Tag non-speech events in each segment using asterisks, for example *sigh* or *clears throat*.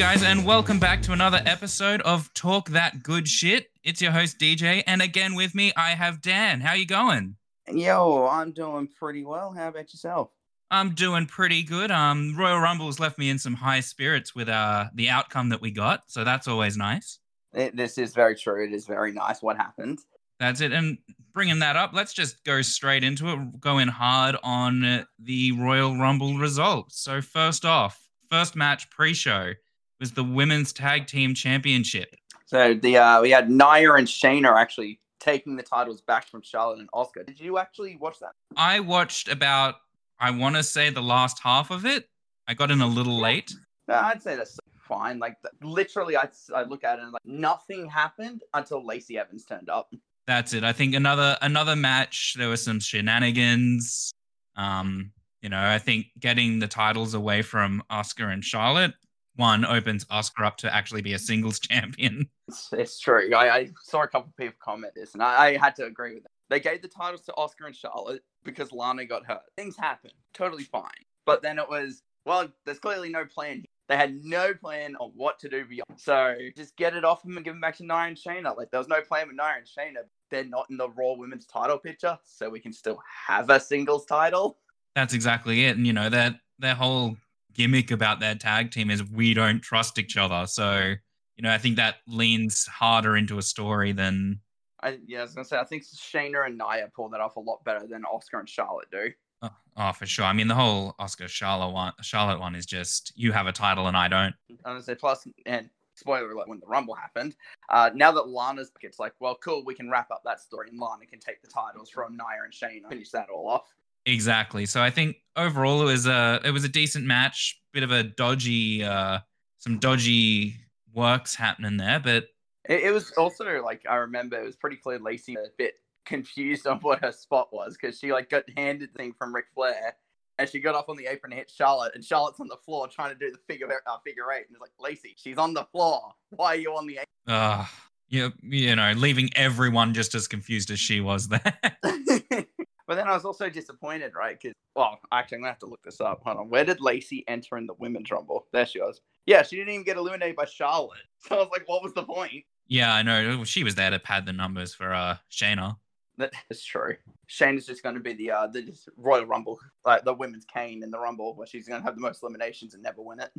guys, and welcome back to another episode of Talk That Good Shit. It's your host DJ, and again with me I have Dan. How you going? Yo, I'm doing pretty well. How about yourself? I'm doing pretty good. Um, Royal Rumble's left me in some high spirits with uh the outcome that we got, so that's always nice. It, this is very true. It is very nice what happened. That's it. And bringing that up, let's just go straight into it. Go in hard on the Royal Rumble results. So first off, first match pre-show was the Women's Tag Team Championship. So the uh, we had Nia and Shayna actually taking the titles back from Charlotte and Asuka. Did you actually watch that? I watched about, I want to say the last half of it. I got in a little late. No, I'd say that's fine. Like literally, I I look at it and like nothing happened until Lacey Evans turned up. That's it. I think another another match. There were some shenanigans. Um, you know, I think getting the titles away from Asuka and Charlotte one opens Asuka up to actually be a singles *laughs* champion. It's, it's true. I, I, saw a couple of people comment this, and I, I had to agree with them. They gave the titles to Asuka and Charlotte because Lana got hurt. Things happen, totally fine. But then it was, well, there's clearly no plan. Here. They had no plan on what to do beyond. So just get it off them and give them back to Nia and Shayna. Like there was no plan with Nia and Shayna. They're not in the Raw Women's title picture, so we can still have a singles title. That's exactly it. And you know that their whole gimmick about their tag team is we don't trust each other. So you know I think that leans harder into a story than. I, yeah, I was gonna say I think Shayna and Nia pull that off a lot better than Asuka and Charlotte do. Oh, oh, for sure. I mean, the whole Asuka Charlotte one, Charlotte one is just you have a title and I don't. I was gonna say plus, and spoiler alert, when the Rumble happened, uh, now that Lana's, it's like, well, cool, we can wrap up that story, and Lana can take the titles from Nia and Shayna, finish that all off. Exactly. So I think overall it was a it was a decent match. Bit of a dodgy, uh, some dodgy works happening there, but it, it was also like I remember it was pretty clear Lacey a bit confused on what her spot was because she like got handed thing from Ric Flair and she got up on the apron and hit Charlotte and Charlotte's on the floor trying to do the figure uh, figure eight and it's like Lacey she's on the floor why are you on the apron? Uh, you, you know leaving everyone just as confused as she was there. *laughs* but then I was also disappointed right because well actually I'm gonna have to look this up hold on where did Lacey enter in the women's rumble there she was yeah she didn't even get eliminated by Charlotte *laughs* so I was like what was the point? Yeah, I know. She was there to pad the numbers for uh Shayna. *laughs* That's true. Shayna is just going to be the uh, the Royal Rumble, like the women's Kane in the Rumble, where she's going to have the most eliminations and never win it.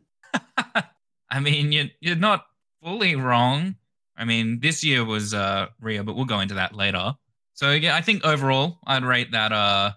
*laughs* I mean, you're you're not fully wrong. I mean, this year was uh Rhea, but we'll go into that later. So yeah, I think overall, I'd rate that uh,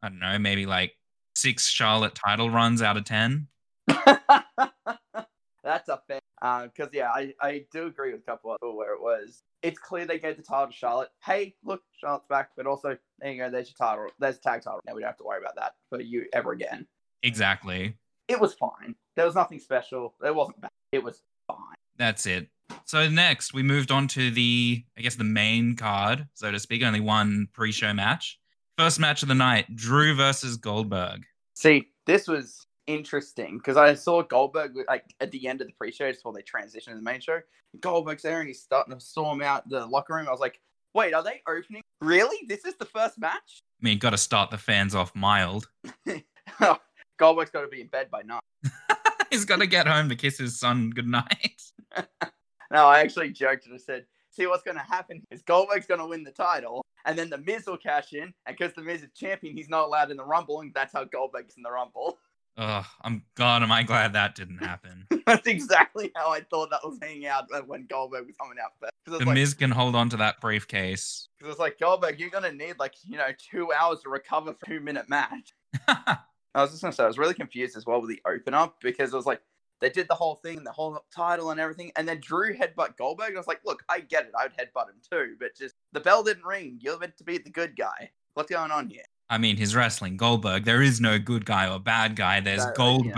I don't know, maybe like six Charlotte title runs out of ten. *laughs* That's a fair because uh, yeah, I, I do agree with a couple of where it was. It's clear they gave the title to Charlotte. Hey, look, Charlotte's back, but also there you go, there's your title, there's a tag title. Now we don't have to worry about that for you ever again. Exactly. It was fine. There was nothing special. It wasn't bad. It was fine. That's it. So next we moved on to the I guess the main card, so to speak. Only one pre-show match. First match of the night: Drew versus Goldberg. See, this was interesting because I saw Goldberg like at the end of the pre-show before they transitioned to the main show. Goldberg's there and he's starting to storm out the locker room. I was like, wait, are they opening? Really? This is the first match? I mean, got to start the fans off mild. *laughs* Goldberg's got to be in bed by night. *laughs* he's got to get home to kiss his son goodnight. *laughs* no, I actually joked and I said, see what's going to happen is Goldberg's going to win the title, and then the Miz will cash in, and because the Miz is champion, he's not allowed in the Rumble, and that's how Goldberg's in the Rumble. *laughs* Oh, I'm God, am I glad that didn't happen. *laughs* That's exactly how I thought that was hanging out uh, when Goldberg was coming out first. The like, Miz can hold on to that briefcase. Because it's like Goldberg, you're gonna need like you know two hours to recover a two minute match. *laughs* I was just gonna say I was really confused as well with the open up because it was like they did the whole thing, the whole title and everything, and then Drew headbutt Goldberg. And I was like, look, I get it, I would headbutt him too, but just the bell didn't ring. You're meant to be the good guy. What's going on here? I mean, his wrestling Goldberg. There is no good guy or bad guy. There's that, Goldberg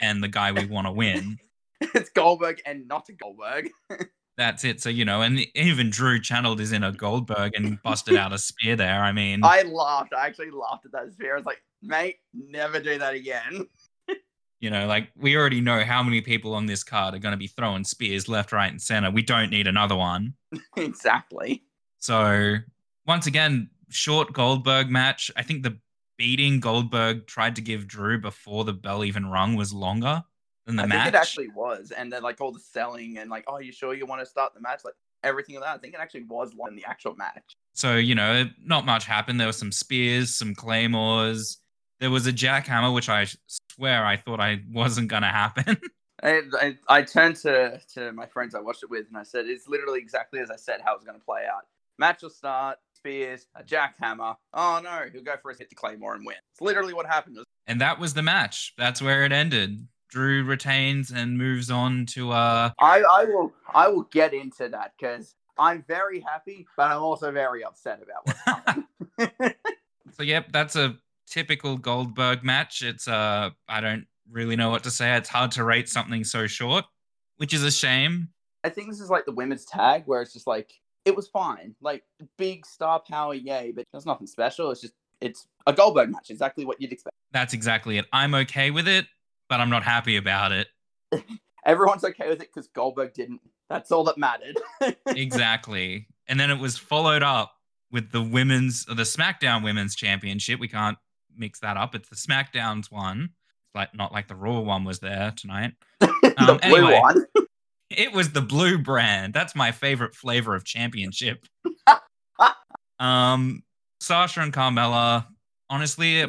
yeah. and the guy we *laughs* want to win. it's Goldberg and not a Goldberg. *laughs* That's it. So you know, and even Drew channeled his inner Goldberg and busted out a *laughs* spear there. I mean, I laughed. I actually laughed at that spear. I was like, mate, never do that again. You know, like we already know how many people on this card are going to be throwing spears left, right, and center. We don't need another one. *laughs* exactly. So once again, short Goldberg match. I think the beating Goldberg tried to give Drew before the bell even rung was longer. than the I match. think it actually was, and then like all the selling and like, oh, you sure you want to start the match? Like everything of that. I think it actually was longer than the actual match. So, you know, not much happened. There were some spears, some claymores. There was a jackhammer, which I swear I thought I wasn't going to happen. *laughs* I, I, I turned to, to my friends I watched it with and I said, it's literally exactly as I said how it's going to play out. Match will start, spears, a jackhammer. Oh no, he'll go for his hit to Claymore and win. It's literally what happened. and that was the match. That's where it ended. Drew retains and moves on to uh I, I will I will get into that because I'm very happy, but I'm also very upset about what's *laughs* coming. *laughs* so yep, that's a typical Goldberg match. It's uh I don't really know what to say. It's hard to rate something so short, which is a shame. I think this is like the women's tag where it's just like it was fine. Like big star power, yay, but there's nothing special. It's just it's a Goldberg match, exactly what you'd expect. That's exactly it. I'm okay with it, but I'm not happy about it. *laughs* Everyone's okay with it because Goldberg didn't. That's all that mattered. *laughs* exactly. And then it was followed up with the women's the SmackDown Women's Championship. We can't mix that up. It's the SmackDown's one. It's like not like the Raw one was there tonight. the *laughs* Um, blue anyway. one. *laughs* *laughs* It was the blue brand. That's my favorite flavor of championship. um, Sasha and Carmella. Honestly,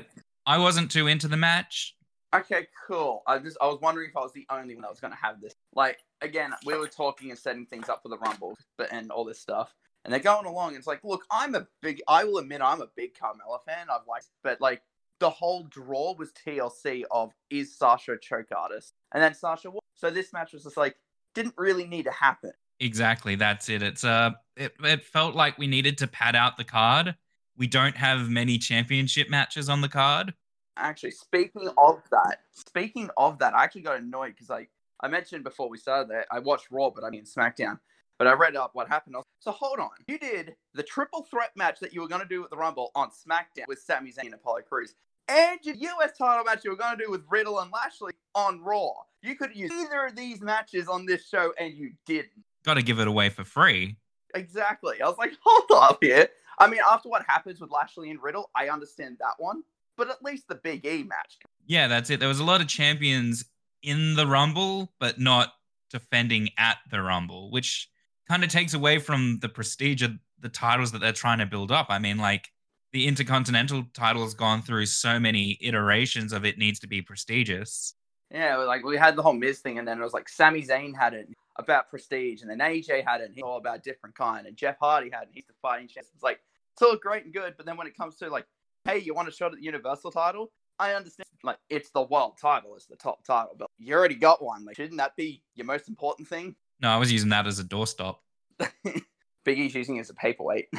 I wasn't too into the match. Okay, cool. I just I was wondering if I was the only one that was going to have this. Like again, we were talking and setting things up for the Rumble, but and all this stuff, and they're going along. And it's like, look, I'm a big. I will admit, I'm a big Carmella fan. I've liked, but like the whole draw was TLC of is Sasha a choke artist, and then Sasha. won. So this match was just like didn't really need to happen. Exactly, that's it. It's uh, it it felt like we needed to pad out the card. We don't have many championship matches on the card. Actually, speaking of that, speaking of that, I actually got annoyed because like I mentioned before we started that I watched Raw, but I mean SmackDown. But I read up what happened. So hold on, you did the triple threat match that you were going to do at the Rumble on SmackDown with Sami Zayn and Apollo Crews, and your US title match you were going to do with Riddle and Lashley on Raw. You could use either of these matches on this show, and you didn't. Got to give it away for free. Exactly. I was like, *laughs* hold up here. I mean, after what happens with Lashley and Riddle, I understand that one. But at least the Big E match. Yeah, that's it. There was a lot of champions in the Rumble, but not defending at the Rumble, which kind of takes away from the prestige of the titles that they're trying to build up. I mean, like the Intercontinental title has gone through so many iterations of it needs to be prestigious. Yeah, like we had the whole Miz thing, and then it was like Sami Zayn had it about prestige, and then AJ had it, and he's all about different kind, and Jeff Hardy had it, he's the fighting champion. It's like it's all great and good, but then when it comes to like, hey, you want a shot at the Universal title? I understand, like it's the world title, it's the top title, but you already got one. Like, shouldn't that be your most important thing? No, I was using that as a doorstop. *laughs* Big E's using it as a paperweight.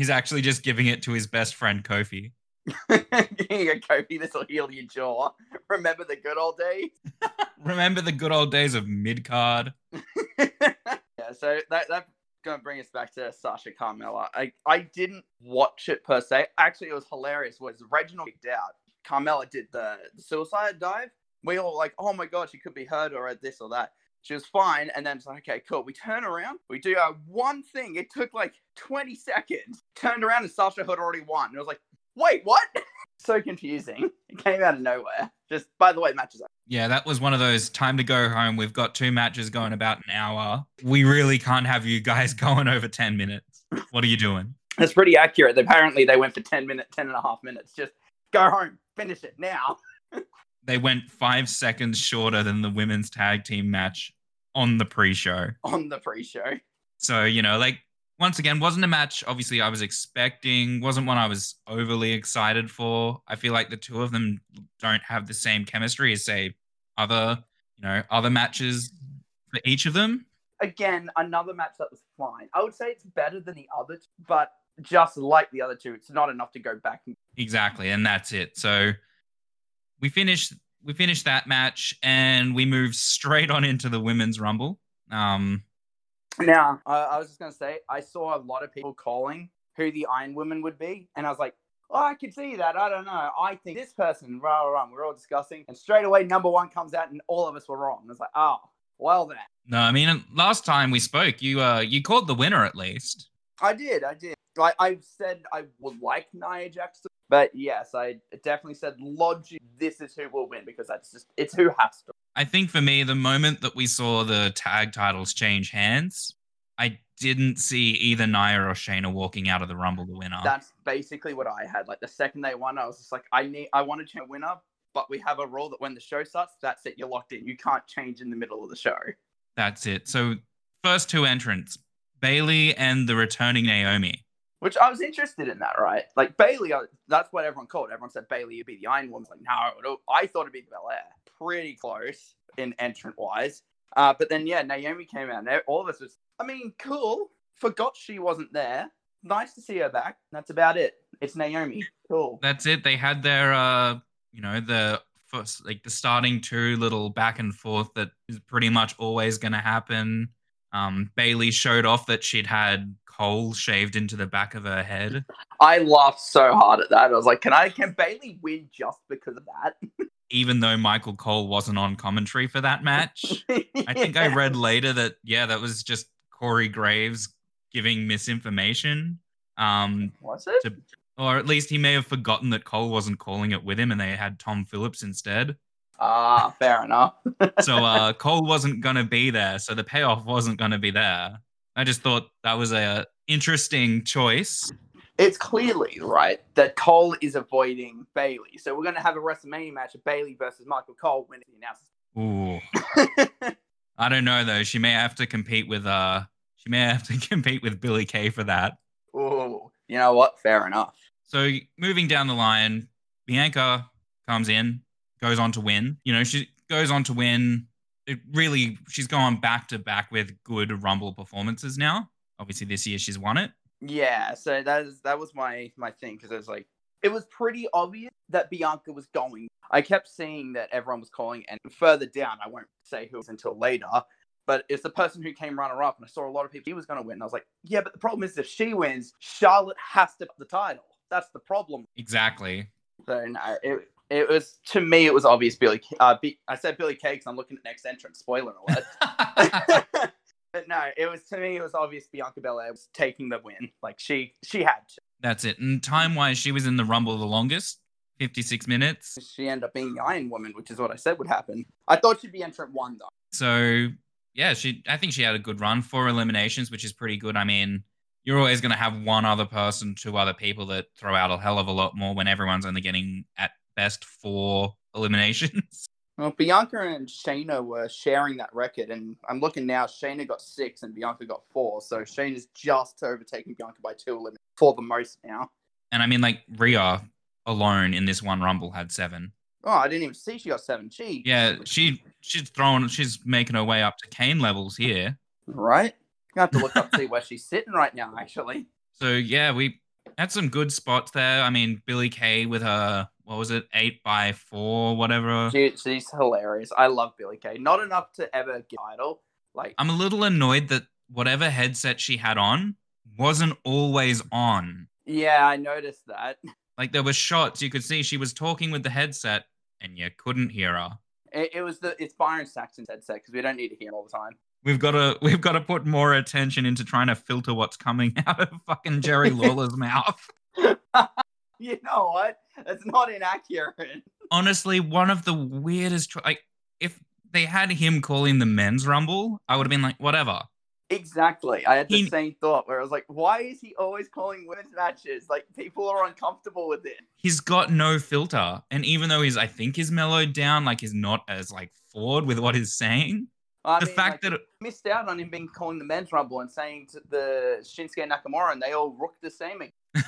He's actually just giving it to his best friend Kofi. *laughs* Here you go, Kofi. This will heal your jaw. Remember the good old days? *laughs* Remember the good old days of mid card? *laughs* yeah, so that that's gonna bring us back to Sasha Carmella. I I didn't watch it per se. Actually, it was hilarious. Was Reginald kicked out? Carmella did the, the suicide dive. We all like, oh my god, she could be hurt or at this or that. She was fine, and then it's like, okay, cool. We turn around, we do our one thing. It took like 20 seconds. Turned around, and Sasha had already won. And I was like, wait, what? *laughs* so confusing. It came out of nowhere. Just by the way, matches. Yeah, that was one of those time to go home. We've got two matches going about an hour. We really can't have you guys *laughs* going over 10 minutes. What are you doing? That's pretty accurate. Apparently, they went for 10 minutes, 10 and a half minutes. Just go home, finish it now. *laughs* They went five seconds shorter than the women's tag team match on the pre show. on the pre-show. So, you know, like, once again, wasn't a match obviously I was expecting, wasn't one I was overly excited for. I feel like the two of them don't have the same chemistry as, say, other, you know, other matches for each of them. Again, another match that was fine. I would say it's better than the other, two, but just like the other two, it's not enough to go back. And- Exactly, and that's it. So we finished we finished that match and we moved straight on into the women's rumble. Um now, I, I was just gonna say, I saw a lot of people calling who the Iron Woman would be, and I was like, oh, I can see that. I don't know. I think this person, rah, rah, rah. We're all discussing, and straight away, number one comes out, and all of us were wrong. I was like, oh, well then. no, I mean last time we spoke, you uh you called the winner at least. I did, I did. I, I said I would like Nia Jackson, but yes, I definitely said logic. This is who will win because that's just it's who has to. I think for me, the moment that we saw the tag titles change hands, I didn't see either Nia or Shayna walking out of the Rumble the winner. That's basically what I had. Like the second they won, I was just like, I need, I want to change a winner, but we have a rule that when the show starts, that's it. You're locked in. You can't change in the middle of the show. That's it. So first two entrants, Bayley and the returning Naomi. Which I was interested in that, right? Like Bayley, uh, that's what everyone called. Everyone said Bayley would be the Iron Woman. Like, no, I thought it'd be Belair. Pretty close in entrant wise. Uh, but then, yeah, Naomi came out. And all of us was, I mean, cool. Forgot she wasn't there. Nice to see her back. That's about it. It's Naomi. Cool. That's it. They had their, uh, you know, the first, like the starting two little back and forth that is pretty much always going to happen. Um, Bayley showed off that she'd had Cole shaved into the back of her head. I laughed so hard at that. I was like, can I can Bayley win just because of that? *laughs* Even though Michael Cole wasn't on commentary for that match. yeah. I think I *laughs* read later that yeah, that was just Corey Graves giving misinformation. Um was it? To, or at least he may have forgotten that Cole wasn't calling it with him and they had Tom Phillips instead. Ah, fair enough. *laughs* so uh Cole wasn't gonna be there, so the payoff wasn't gonna be there. I just thought that was a interesting choice. It's clearly right that Cole is avoiding Bayley, so we're going to have a WrestleMania match of Bayley versus Michael Cole when he announces. Ooh. *laughs* I don't know though. She may have to compete with uh. She may have to *laughs* compete with Billie Kay for that. Ooh, you know what? Fair enough. So moving down the line, Bianca comes in, goes on to win. You know, she goes on to win it really she's gone back to back with good Rumble performances now. Obviously, this year she's won it. Yeah, so that is that was my my thing because it was like it was pretty obvious that Bianca was going. I kept seeing that everyone was calling, and further down, I won't say who until later, but it's the person who came runner up, and I saw a lot of people he was going to win. and I was like, yeah, but the problem is if she wins, Charlotte has to the title. That's the problem. Exactly. So no, it, it was to me, it was obvious. Billie, uh, B, I said Billie Kay because I'm looking at next entrance. Spoiler alert. *laughs* *laughs* but no, it was to me, it was obvious Bianca Belair was taking the win. Like she, she had to. That's it. And time wise, she was in the Rumble the longest, 56 minutes. She ended up being the Iron Woman, which is what I said would happen. I thought she'd be entrant one though. So yeah, she. I think she had a good run for eliminations, which is pretty good. I mean, you're always going to have one other person, two other people that throw out a hell of a lot more when everyone's only getting at best four eliminations. *laughs* Well, Bianca and Shayna were sharing that record, and I'm looking now. Shayna got six, and Bianca got four. So Shayna's just overtaking Bianca by two eliminations for the most now. And I mean, like Rhea alone in this one Rumble had seven. Oh, I didn't even see she got seven. She yeah, she she's throwing, she's making her way up to Kane levels here. Right. You have to look up to see where she's sitting right now, actually. *laughs* So yeah, we had some good spots there. I mean, Billie Kay with her what was it, eight by four, whatever. She, she's hilarious. I love Billie Kay. Not enough to ever get idol. Like I'm a little annoyed that whatever headset she had on wasn't always on. Yeah, I noticed that. Like there were shots you could see she was talking with the headset and you couldn't hear her. It, it was the it's Byron Saxton's headset because we don't need to hear him all the time. We've got to *laughs* we've got to put more attention into trying to filter what's coming *laughs* out of fucking Jerry *laughs* Lawler's mouth. you know what? That's not inaccurate. Honestly, one of the weirdest. Like, if they had him calling the men's rumble, I would have been like, whatever. Exactly. I had the he, same thought where I was like, why is he always calling women's matches? Like, people are uncomfortable with it. He's got no filter. And even though he's, I think, he's mellowed down, like, he's not as, like, forward with what he's saying. I the mean, fact like, that. missed out on him being calling the men's rumble and saying to the Shinsuke Nakamura, and they all rooked the same. *laughs*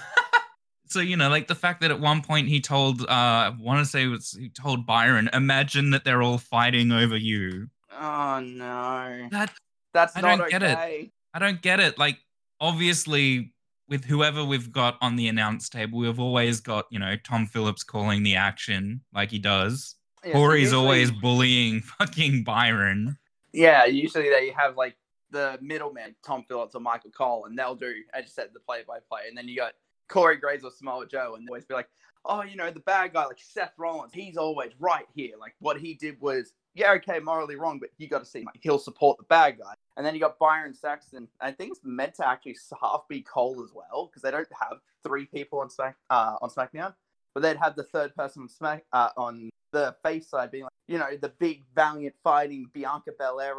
So you know, like the fact that at one point he told, uh, I want to say it was he told Byron, imagine that they're all fighting over you. Oh no, that that's I not don't get okay. it. I don't get it. Like obviously, with whoever we've got on the announce table, we've always got you know Tom Phillips calling the action like he does. Yeah, Corey's so usually, always bullying *laughs* fucking Byron. Yeah, usually they have like the middleman, Tom Phillips or Michael Cole, and they'll do, as you said, the play by play. And then you got Corey Graves or Samoa Joe, and they always be like, oh, you know, the bad guy, like Seth Rollins, he's always right here. Like what he did was, yeah, okay, morally wrong, but you got to see, like, he'll support the bad guy. And then you got Byron Saxton. I think it's meant to actually half be Cole as well, because they don't have three people on Smack uh, on SmackDown, but they'd have the third person on Smack uh, on the face side being like, you know, the big valiant fighting Bianca Belair.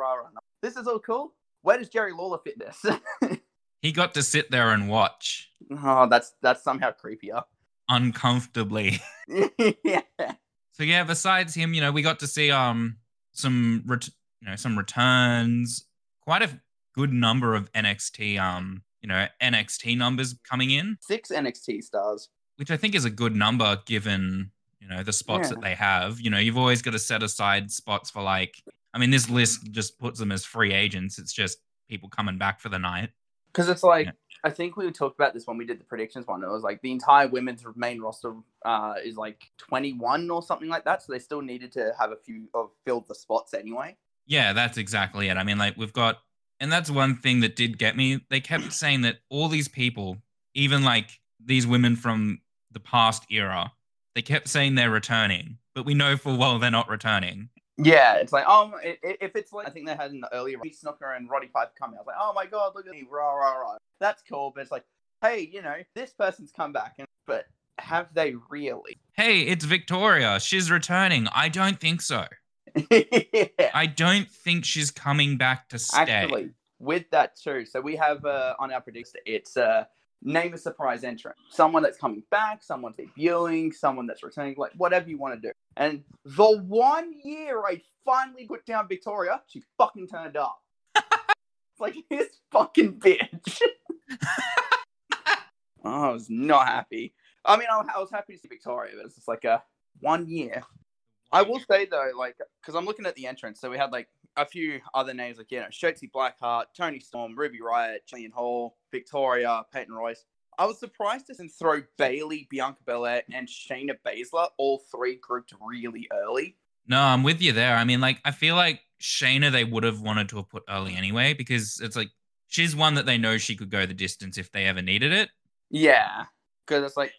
This is all cool. Where does Jerry Lawler fit this? *laughs* He got to sit there and watch oh, that's that's somehow creepier. uncomfortably. *laughs* *laughs* yeah. So yeah, besides him, you know, we got to see um some ret- you know some returns, quite a good number of NXT um you know NXT numbers coming in, Six NXT stars. which I think is a good number given you know the spots Yeah. that they have. You know, you've always got to set aside spots for like. I mean, this list just puts them as free agents. It's just people coming back for the night. Because it's like, Yeah. I think we talked about this when we did the predictions one. It was like the entire women's main roster uh, is like 21 or something like that. So they still needed to have a few of filled the spots anyway. Yeah, that's exactly it. I mean, like we've got, and that's one thing that did get me. They kept saying that all these people, even like these women from the past era, they kept saying they're returning, but we know full well they're not returning. Yeah, it's like, um, i- if it's like, I think they had in the earlier Snooker and Roddy Piper coming. I was like, oh my god, look at me, rah rah rah. That's cool, but it's like, hey, you know, this person's come back, and but have they really? Hey, it's Victoria. She's returning. I don't think so. *laughs* yeah. I don't think she's coming back to stay. Actually, with that too, so we have uh, on our predictor, it's uh, name a surprise entrant, someone that's coming back, someone debuting, someone that's returning, like whatever you want to do. And the one year I finally put down Victoria, she fucking turned up. it's *laughs* like this fucking bitch. oh, *laughs* I was not happy. I mean, I, I was happy to see Victoria, but it's just like a one year. I will say though, like, because I'm looking at the entrance, so we had like a few other names, like you know, Shotzi Blackheart, Toni Storm, Ruby Riott, Jillian Hall, Victoria, Peyton Royce. I was surprised to throw Bayley, Bianca Belair, and Shayna Baszler, all three grouped really early. No, I'm with you there. I mean, like, I feel like Shayna they would have wanted to have put early anyway because it's like she's one that they know she could go the distance if they ever needed it. Yeah, because it's like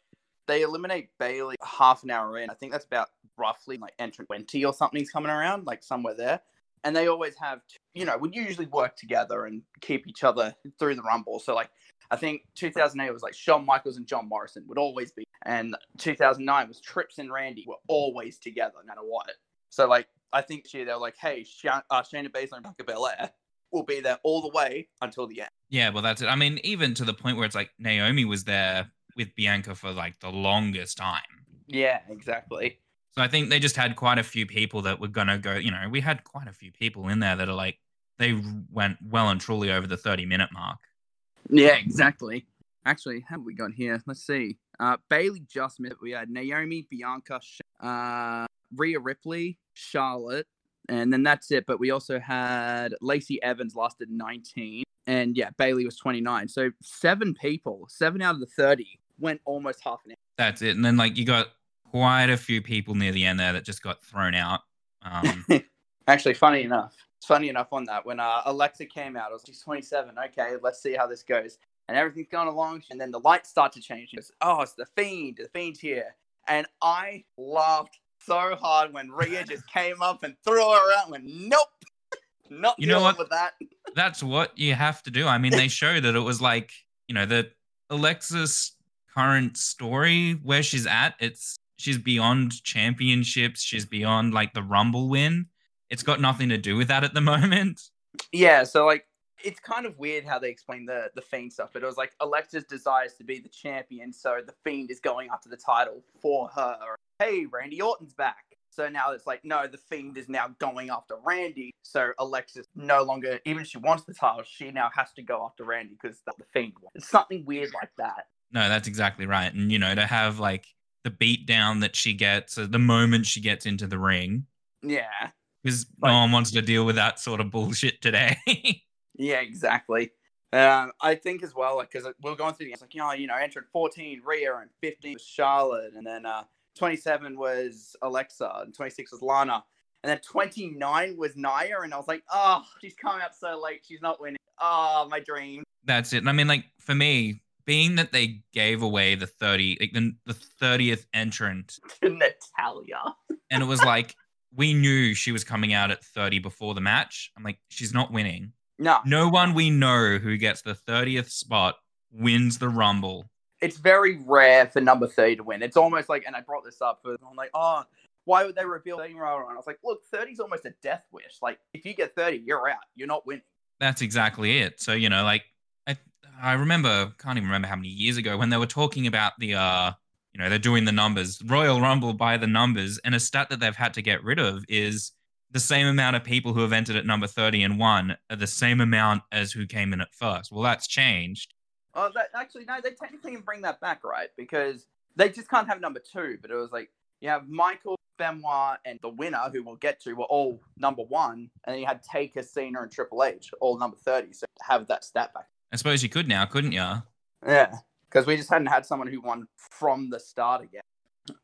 they eliminate Bayley half an hour in. I think that's about roughly like entrant twenty or something's coming around, like somewhere there. And they always have, you know, would usually work together and keep each other through the rumble. So like, I think 2008 was like Shawn Michaels and John Morrison would always be, and 2009 was Trips and Randy were always together, no matter what. So like, I think year they were like, hey, Sha- uh, Shayna Baszler and Bianca Belair will be there all the way until the end. Yeah, well, that's it. I mean, even to the point where it's like Naomi was there with Bianca for like the longest time. Yeah, exactly. So I think they just had quite a few people that were gonna go. You know, we had quite a few people in there that are like they went well and truly over the 30 minute mark. Yeah, exactly. Actually, how have we got here? Let's see. Uh, Bayley just missed. We had Naomi, Bianca, uh, Rhea Ripley, Charlotte, and then that's it. But we also had Lacey Evans lasted 19, and yeah, Bayley was 29. So seven people, seven out of the 30 went almost half an hour. That's it. And then like you got quite a few people near the end there that just got thrown out. Um. *laughs* Actually, funny enough, it's funny enough on that when uh, Alexa came out, it was she's 27. Okay, let's see how this goes. And everything's going along, and then the lights start to change. Goes, "Oh, it's the fiend. The fiend's here." And I laughed so hard when Rhea *laughs* just came up and threw her out. And went, "Nope, *laughs* not You know what? with that." that's what you have to do. I mean, they show that it was like, you know, the Alexa's current story where she's at, it's she's beyond championships, she's beyond like the Rumble win. It's got nothing to do with that at the *laughs* moment. Yeah, so like it's kind of weird how they explain the the fiend stuff, but it was like Alexa's desires to be the champion, so the fiend is going after the title for her. Hey, Randy Orton's back. So now it's like, no, the fiend is now going after Randy. So Alexis no longer, even if she wants the title, she now has to go after Randy because the fiend wants. It's something weird like that. No, that's exactly right. And you know, to have like the beat down that she gets uh, the moment she gets into the ring, Yeah, because Like- no one wants to deal with that sort of bullshit today. *laughs* yeah, exactly. Um, I think as well, like, because we we're going through the, it's like, you know, you know, entered 14, Rhea, and 15 was Charlotte, and then uh, 27 was Alexa, and 26 was Lana, and then 29 was Nia, and I was like, oh, she's coming out so late, she's not winning. Oh, my dream. that's it. And I mean, like for me, being that they gave away the 30, like the, the 30th entrant, *laughs* to Natalya. and it was like we knew she was coming out at 30 before the match. I'm like, she's not winning. No, No one we know who gets the 30th spot wins the Rumble. it's very rare for number 30 to win. It's almost like, and I brought this up, for, I'm like, oh, why would they reveal 30 year? And I was like, look, 30 is almost a death wish. Like, if you get 30, you're out. You're not winning. That's exactly it. So you know, like I I remember can't even remember how many years ago when they were talking about the uh you know they're doing the numbers Royal Rumble by the numbers, and a stat that they've had to get rid of is the same amount of people who have entered at number 30 and one are the same amount as who came in at first. Well, that's changed. Oh, that actually no, they technically can bring that back, right? Because they just can't have number two. But it was like you have Michael Benoit and the winner, who we'll get to, were all number one, and then you had Taker, Cena, and Triple H, all number thirty. So have that stat back. I suppose you could now, couldn't you? Yeah, because we just hadn't had someone who won from the start again.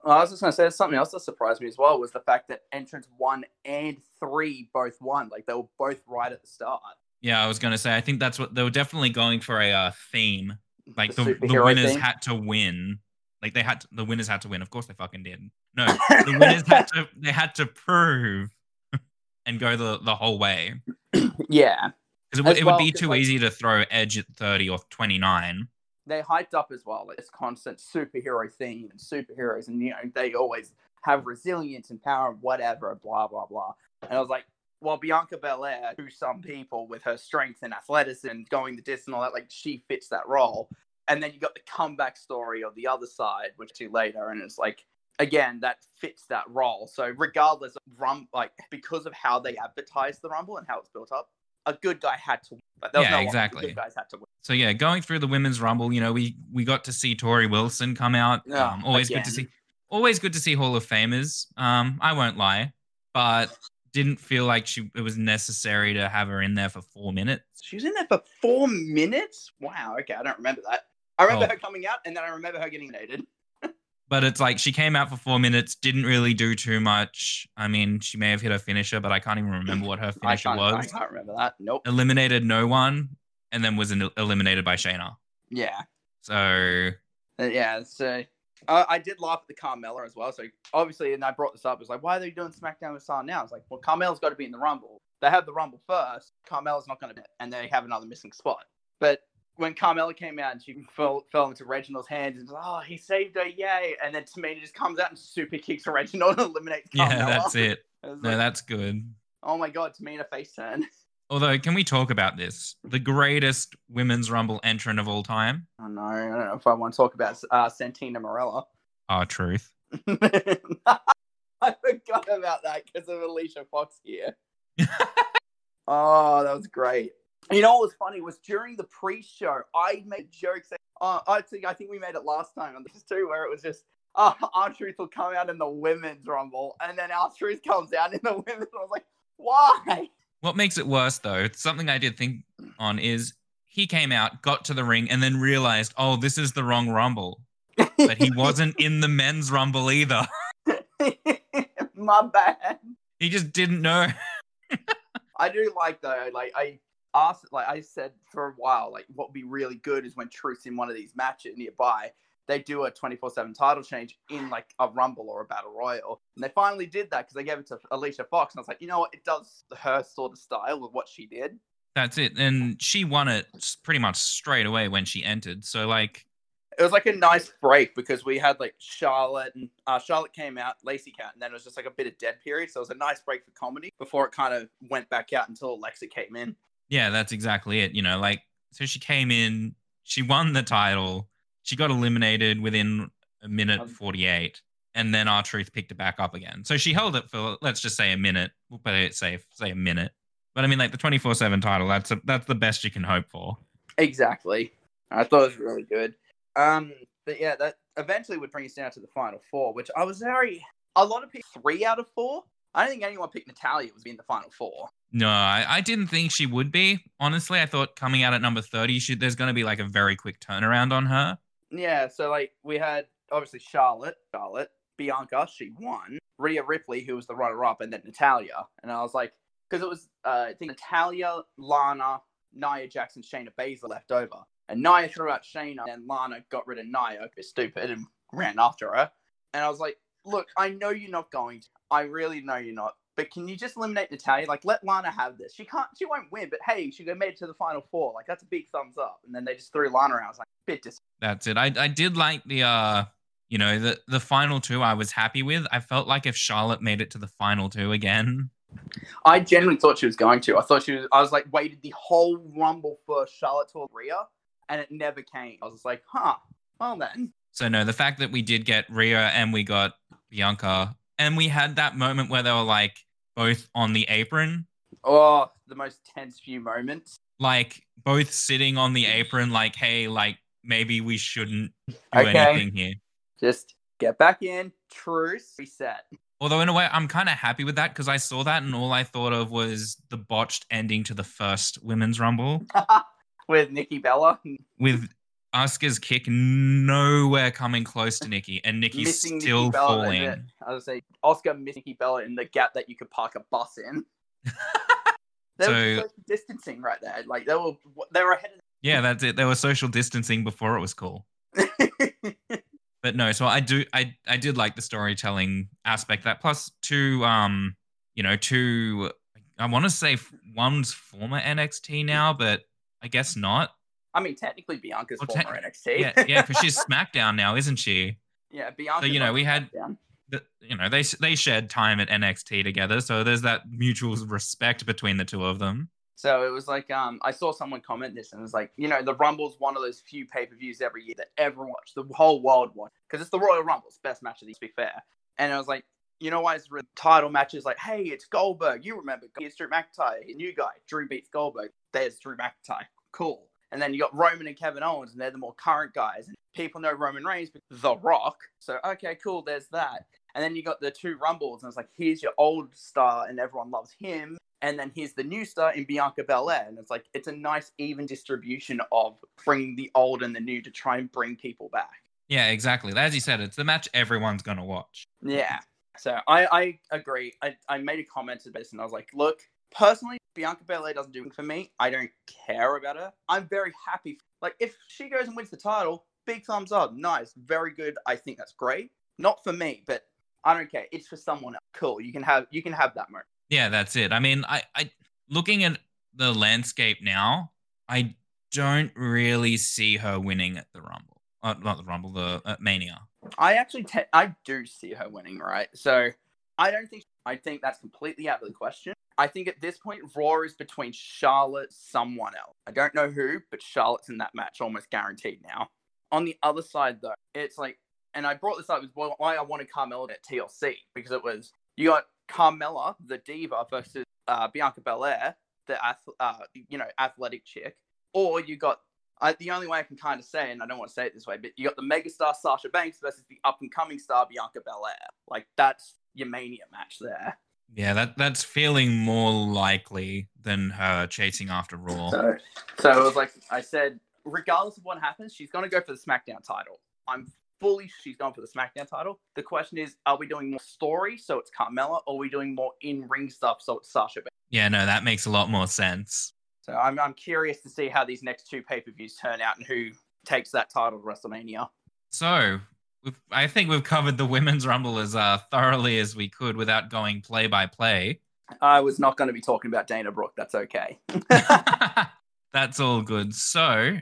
I was just going to say something else that surprised me as well was the fact that entrance one and three both won. Like they were both right at the start. Yeah, I was going to say, I think that's what they were definitely going for a uh, theme. Like the, the, superhero winners theme. had to win. Like they had to, the winners had to win. Of course they fucking did. No, *laughs* the winners had to they had to prove *laughs* and go the, the whole way. Yeah, Because it, would it well, would be too like- easy to throw Edge at 30 or 29. They're hyped up as well. Like this constant superhero theme and superheroes, and you know they always have resilience and power and whatever, blah blah blah. And I was like, well, Bianca Belair, to some people with her strength and athleticism, and going the distance and all that, like she fits that role. And then you got the comeback story of the other side, which is later, and it's like again that fits that role. So regardless of rum, like because of how they advertise the Rumble and how it's built up, a good guy had to win. Like, there was Yeah, no exactly. Good guys had to win. So yeah, going through the women's rumble, you know, we we got to see Torrie Wilson come out. Um, always good to see. Always good to see Hall of Famers. Um, I won't lie, but didn't feel like she it was necessary to have her in there for four minutes. She was in there for four minutes. Wow. Okay, I don't remember that. I remember Oh. her coming out, and then I remember her getting eliminated. But it's like she came out for four minutes, didn't really do too much. I mean, she may have hit her finisher, but I can't even remember what her *clears throat* finisher can't, I can't remember that. Nope. Eliminated no one, and then was el- eliminated by Shayna. Yeah. So Uh, yeah. So uh, I did laugh at the Carmella as well. So obviously, and I brought this up. It was like, why are they doing SmackDown with Star now? It's like, well, Carmella's got to be in the Rumble. They have the Rumble first. Carmella's not going to be, and they have another missing spot. But when Carmella came out and she fell, fell into Reginald's hands and oh, he saved her, yay! And then Tamina just comes out and super kicks Reginald and eliminates Carmella. yeah, that's it. *laughs* No, like, that's good. oh my god, Tamina face turn. *laughs* Although, can we talk about this? The greatest women's rumble entrant of all time? Oh no, I don't know if I want to talk about uh, Santina Marella. Our truth. *laughs* I forgot about that because of Alicia Fox here. oh, that was great. You know what was funny was during the pre-show, I made jokes. That, uh, I think I think we made it last time on this *laughs* too, where it was just uh, R-Truth will come out in the women's rumble, and then R-Truth comes out in the *laughs* women's. I was like, why? What makes it worse, though, something I did think on is he came out, got to the ring, and then realized, oh, this is the wrong rumble. But he wasn't in the men's rumble either. *laughs* My bad. He just didn't know. I do like though, like I asked, like I said for a while, like what would be really good is when Truth's in one of these matches nearby, they do a 24 7 title change in like a Rumble or a Battle Royal. And they finally did that because they gave it to Alicia Fox. And I was like, you know what? It does her sort of style with what she did. That's it. And she won it pretty much straight away when she entered. So, like, It was like a nice break because we had like Charlotte and uh, Charlotte came out, Lacey Cat, and then it was just like a bit of dead period. So it was a nice break for comedy before it kind of went back out until Alexa came in. Yeah, that's exactly it. You know, like, so she came in, she won the title, she got eliminated within a minute Um, 48, and then R-Truth picked it back up again. So she held it for, let's just say a minute. We'll play it safe, say a minute. But I mean, like the 24 7 title, that's a, that's the best you can hope for. Exactly. I thought it was really good. Um, but yeah, that eventually would bring us down to the final four, which I was very. A lot of people three out of four. I don't think anyone picked Natalya was in the final four. No, I, I didn't think she would be. Honestly, I thought coming out at number 30, she, there's going to be like a very quick turnaround on her. Yeah, so like we had obviously Charlotte, Charlotte, Bianca, she won. Rhea Ripley, who was the runner-up, and then Natalya. And I was like, because it was uh, I think Natalya, Lana, Nia Jackson, Shayna Baszler left over, and Nia threw out Shayna, and Lana got rid of Nia, because stupid, and ran after her. And I was like, look, I know you're not going to. I really know you're not. But can you just eliminate Natalya? Like, let Lana have this. She can't. She won't win. But hey, she got made it to the final four. Like, that's a big thumbs up. And then they just threw Lana out. I was like, bit dis. That's it. I, I did like the, uh, you know, the the final two I was happy with. I felt like if Charlotte made it to the final two again, I genuinely thought she was going to. I thought she was. I was like, waited the whole rumble for Charlotte to Rhea, and it never came. I was just like, huh. Well then. So no, the fact that we did get Rhea and we got Bianca, and we had that moment where they were like both on the apron, Oh, the most tense few moments. like both sitting on the apron, like, hey, like maybe we shouldn't do Okay. anything here. Just get back in. Truce. Reset. Although in a way, I'm kind of happy with that because I saw that and all I thought of was the botched ending to the first women's rumble *laughs* With Nikki Bella. with Asuka's kick nowhere coming close to Nikki and Nikki's missing still Nikki falling. the- I would say Asuka missing Nikki Bella in the gap that you could park a bus in. *laughs* They So- were social distancing right there. Like they were they were ahead Yeah, that's it. They were social distancing before it was cool. *laughs* But no, so I do I I did like the storytelling aspect of that plus two um you know two I want to say one's former NXT now, but I guess not. I mean, technically Bianca's Well, te- former NXT. Yeah, yeah, because she's SmackDown now, isn't she? yeah, Bianca. So you know we had the, you know they they shared time at NXT together, so there's that mutual respect between the two of them. So it was like um, I saw someone comment this and it was like, you know, the Rumble's one of those few pay per views every year that everyone watch, the whole world watch, because it's the Royal Rumble's best match of these. To be fair, and I was like, you know why it's re- title matches like, hey, it's Goldberg, you remember, it's Drew McIntyre, a new guy, Drew beats Goldberg, there's Drew McIntyre, cool. And then you got Roman and Kevin Owens, and they're the more current guys, and people know Roman Reigns, because The Rock, so okay, cool, there's that. And then you got the two Rumbles, and it's like, here's your old star, and everyone loves him and then here's the new star in Bianca Belair, and it's like it's a nice even distribution of bringing the old and the new to try and bring people back. Yeah, exactly. As you said, it's the match everyone's gonna watch. Yeah. So I, I agree. I, I made a comment to this and I was like, look, personally, Bianca Belair doesn't do it for me. I don't care about her. I'm very happy. Like if she goes and wins the title, big thumbs up. Nice. Very good. I think that's great. Not for me, but I don't care. It's for someone else. Cool. You can have you can have that moment. Yeah, that's it. I mean, I, I looking at the landscape now, I don't really see her winning at the Rumble. Uh, not the Rumble, the uh, Mania. I actually te- I do see her winning, right? So I don't think I think that's completely out of the question. I think at this point Raw is between Charlotte, someone else. I don't know who, but Charlotte's in that match almost guaranteed now. On the other side though, it's like and I brought this up is why I wanted Carmella at TLC because it was you got Carmella, the diva, versus uh, Bianca Belair, the uh, you know athletic chick, or you got the only way I can kind of say, and I don't want to say it this way, but you got the megastar Sasha Banks versus the up and coming star Bianca Belair. Like that's your mania match there. Yeah, that that's feeling more likely than her chasing after Raw. So, so it was like I said, regardless of what happens, she's going to go for the SmackDown title. I'm fully she's going for the SmackDown title. The question is, are we doing more story so it's Carmella, or are we doing more in ring stuff so it's Sasha Yeah, no, that makes a lot more sense. So I'm I'm curious to see how these next two pay per views turn out and who takes that title to WrestleMania. So, we've, I think we've covered the women's Rumble as uh, thoroughly as we could without going play by play. I was not going to be talking about Dana Brooke. That's okay. *laughs* *laughs* That's all good. So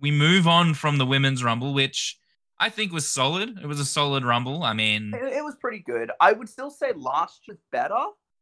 we move on from the women's rumble, which I think was solid. It was a solid rumble. I mean, It, it was pretty good. I would still say last year's better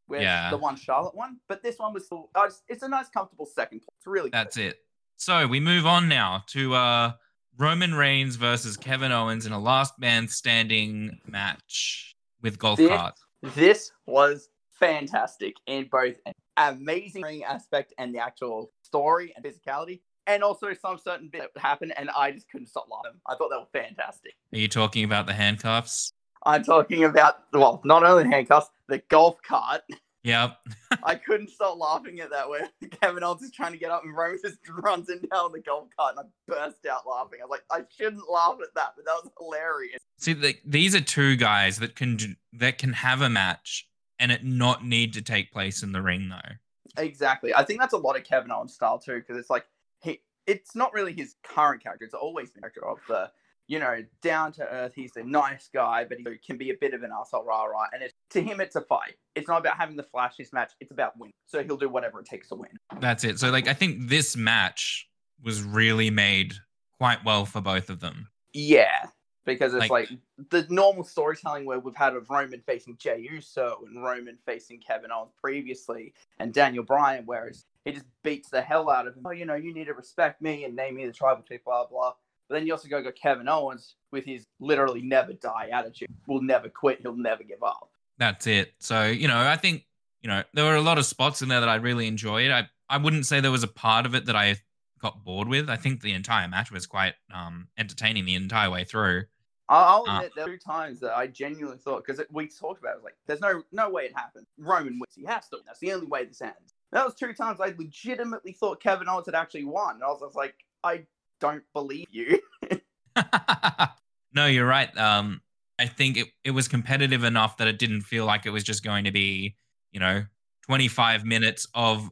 with Yeah. the one Charlotte one, but this one was still. Just, it's a nice, comfortable second place. It's really that's good. it. So we move on now to uh Roman Reigns versus Kevin Owens in a last man standing match with golf This- carts. This was fantastic in both an amazing ring aspect and the actual story and physicality, and also some certain bit that happened, and I just couldn't stop laughing. I thought they were fantastic. Are you talking about the handcuffs? I'm talking about well, not only handcuffs, the golf cart. *laughs* Yep. *laughs* I couldn't stop laughing at that where *laughs* Kevin Owens is trying to get up and Roman just *laughs* runs in down the golf cart and I burst out laughing. I was like, I shouldn't laugh at that, but that was hilarious. See, the, these are two guys that can do- that can have a match and it not need to take place in the ring though. Exactly. I think that's a lot of Kevin Owens style too, because it's like he it's not really his current character, it's always the character of the you know, down to earth, he's a nice guy, but he can be a bit of an asshole, rah rah. And it's, to him, it's a fight. It's not about having the flashiest match. It's about winning. So he'll do whatever it takes to win. That's it. So like I think this match was really made quite well for both of them. Yeah, because it's like, the normal storytelling where we've had of Roman facing Jey Uso and Roman facing Kevin Owens previously and Daniel Bryan, whereas he just beats the hell out of him. Oh, you know, you need to respect me and name me the tribal chief, blah blah. But then you also go got Kevin Owens with his literally never die attitude. We'll never quit. He'll never give up. That's it. So you know, I think you know there were a lot of spots in there that I really enjoyed. I I wouldn't say there was a part of it that I got bored with. I think the entire match was quite um entertaining the entire way through. I'll uh, admit uh, there were two times that I genuinely thought because we talked about it, it like there's no no way it happened. Roman wins. He has to. That's the only way this ends. That was two times I legitimately thought Kevin Owens had actually won. And I was, I was like, I don't believe you. *laughs* *laughs* no, you're right. Um, I think it, it was competitive enough that it didn't feel like it was just going to be, you know, 25 minutes of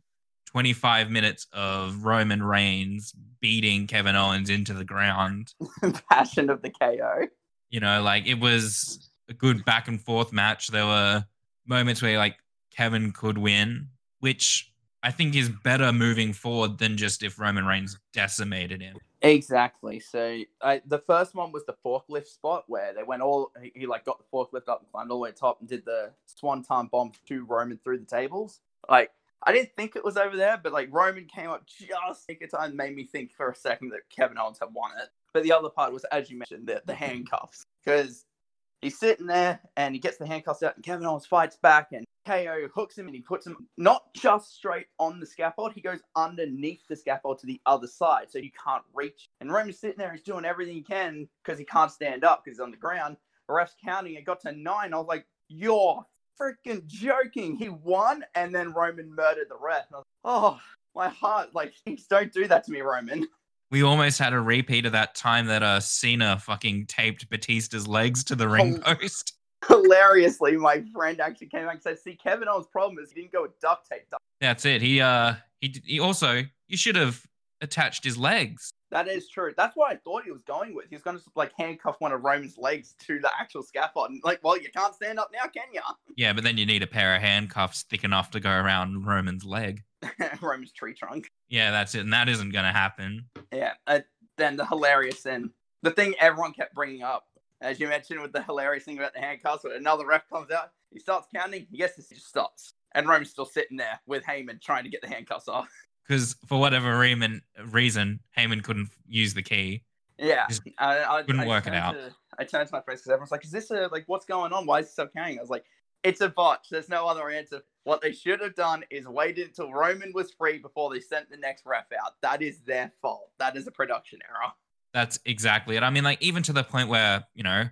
25 minutes of Roman Reigns beating Kevin Owens into the ground. *laughs* Passion of the KO. You know, like it was a good back and forth match. There were moments where like Kevin could win, which I think is better moving forward than just if Roman Reigns decimated him. Exactly. So I, the first one was the forklift spot where they went all he, he, like got the forklift up and climbed all the way top and did the swanton bomb to Roman through the tables. Like I didn't think it was over there, but like Roman came up just in time, and made me think for a second that Kevin Owens had won it. But the other part was, as you mentioned, the, the handcuffs because he's sitting there and he gets the handcuffs out and Kevin Owens fights back and KO hooks him and he puts him not just straight on the scaffold, he goes underneath the scaffold to the other side so you can't reach. And Roman's sitting there, he's doing everything he can because he can't stand up because he's on the ground. The ref's counting, it got to nine. I was like, you're freaking joking. He won and then Roman murdered the ref. Was, oh, my heart, like, *laughs* don't do that to me, Roman. We almost had a repeat of that time that uh Cena fucking taped Batista's legs to the ring oh. post. *laughs* Hilariously, my friend actually came back and said, "See, Kevin Owens' problem is he didn't go with duct tape." That's it. He uh he he also you should have attached his legs. That is true. That's what I thought he was going with. He was going to like handcuff one of Roman's legs to the actual scaffold. And, like, well, you can't stand up now, can you? *laughs* Yeah, but then you need a pair of handcuffs thick enough to go around Roman's leg. *laughs* Roman's tree trunk. Yeah, that's it, and that isn't going to happen. Yeah. Uh, then the hilarious and the thing everyone kept bringing up, as you mentioned, with the hilarious thing about the handcuffs. When another ref comes out, he starts counting. He Yes, he just stops, and Roman's still sitting there with Heyman trying to get the handcuffs off. *laughs* Because for whatever reason, reason Heyman couldn't use the key. Yeah, I, I, couldn't I work it out. To, I turned to my friends because everyone's like, "Is this a like what's going on? Why is it so counting?" I was like, "It's a botch. There's no other answer. What they should have done is waited until Roman was free before they sent the next ref out. That is their fault. That is a production error. That's exactly it. I mean, like, even to the point where, you know,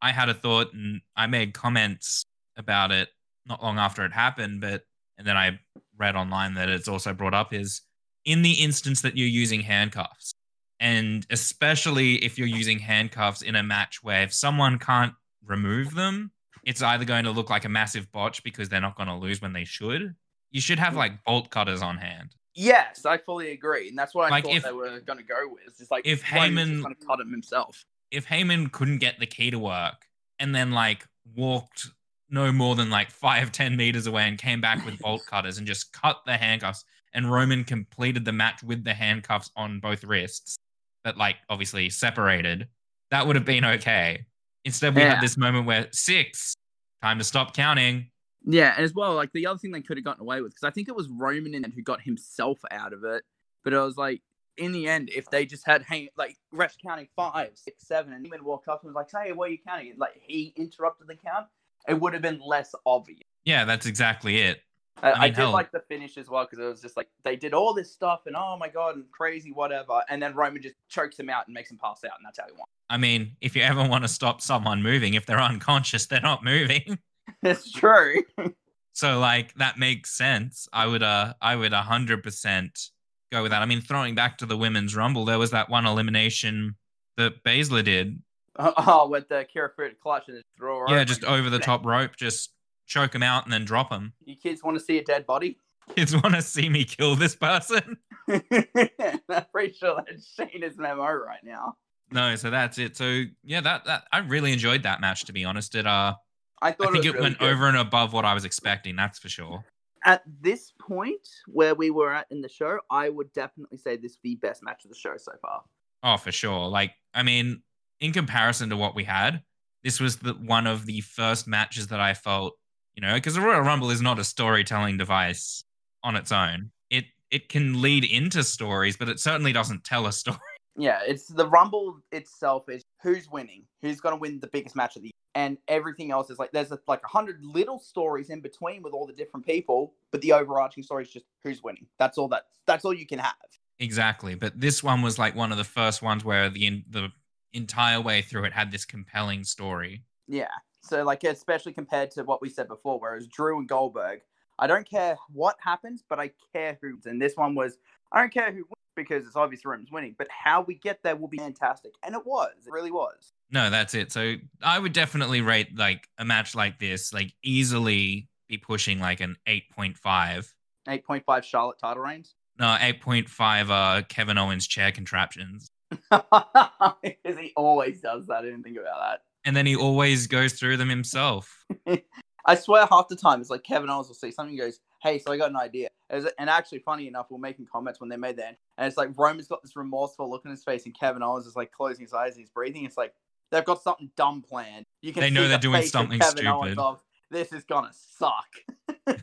I had a thought and I made comments about it not long after it happened, but, and then I read online that it's also brought up is in the instance that you're using handcuffs, and especially if you're using handcuffs in a match where if someone can't remove them, it's either going to look like a massive botch because they're not going to lose when they should. You should have like bolt cutters on hand. Yes, I fully agree, and that's what I like thought if, they were going to go with. It's just like if Heyman going to cut him himself. If Heyman couldn't get the key to work and then like walked no more than like five ten meters away and came back with bolt *laughs* cutters and just cut the handcuffs, and Roman completed the match with the handcuffs on both wrists, but like obviously separated, that would have been okay. Instead, we yeah. had this moment where six, time to stop counting. Yeah, and as well, like the other thing they could have gotten away with, because I think it was Roman in who got himself out of it. But it was like, in the end, if they just had hey, like refs counting five, six, seven, and even walked up and was like, "Hey, where are you counting?" like he interrupted the count, it would have been less obvious. Yeah, that's exactly it. I, I, mean, I did hell. like the finish as well because it was just like they did all this stuff and oh my god and crazy whatever, and then Roman just chokes him out and makes him pass out, and that's how he won. I mean, if you ever want to stop someone moving, if they're unconscious, they're not moving. *laughs* *laughs* it's true. *laughs* so like that makes sense. I would uh I would hundred percent go with that. I mean, throwing back to the women's rumble, there was that one elimination that Baszler did. Oh, with the Kira clutch and throw. Yeah, just over the top rope, just choke him out and then drop him. You kids want to see a dead body? *laughs* Kids want to see me kill this person. *laughs* I'm pretty sure that's Shayna's memo right now. No, so that's it. So yeah, that that I really enjoyed that match. To be honest, it uh, I thought I think it, it really went good. over and above what I was expecting. That's for sure. At this point where we were at in the show, I would definitely say this is the best match of the show so far. Oh, for sure. Like, I mean, in comparison to what we had, this was the one of the first matches that I felt, you know, because the Royal Rumble is not a storytelling device on its own. It it can lead into stories, but it certainly doesn't tell a story. *laughs* Yeah, it's the Rumble itself is who's winning, who's going to win the biggest match of the year, and everything else is like there's a, like a hundred little stories in between with all the different people, but the overarching story is just who's winning. That's all that that's all you can have. Exactly, but this one was like one of the first ones where the the entire way through it had this compelling story. Yeah. So like especially compared to what we said before, whereas Drew and Goldberg, I don't care what happens, but I care who. And this one was I don't care who wins because it's obvious Roman's winning, but how we get there will be fantastic. And it was. It really was. No, that's it. So I would definitely rate like a match like this, like easily be pushing like an 8.5. 8.5 Charlotte title reigns. No, 8.5 uh Kevin Owens chair contraptions. Because *laughs* he always does that. I didn't think about that. And then he always goes through them himself. *laughs* I swear, half the time it's like Kevin Owens will say something. Goes, "Hey, so I got an idea." And actually, funny enough, we're making comments when they made that, and it's like Roman's got this remorseful look in his face, and Kevin Owens is like closing his eyes and he's breathing. It's like they've got something dumb planned. You can they know see they're the doing something stupid. Owens of, this is gonna suck. *laughs*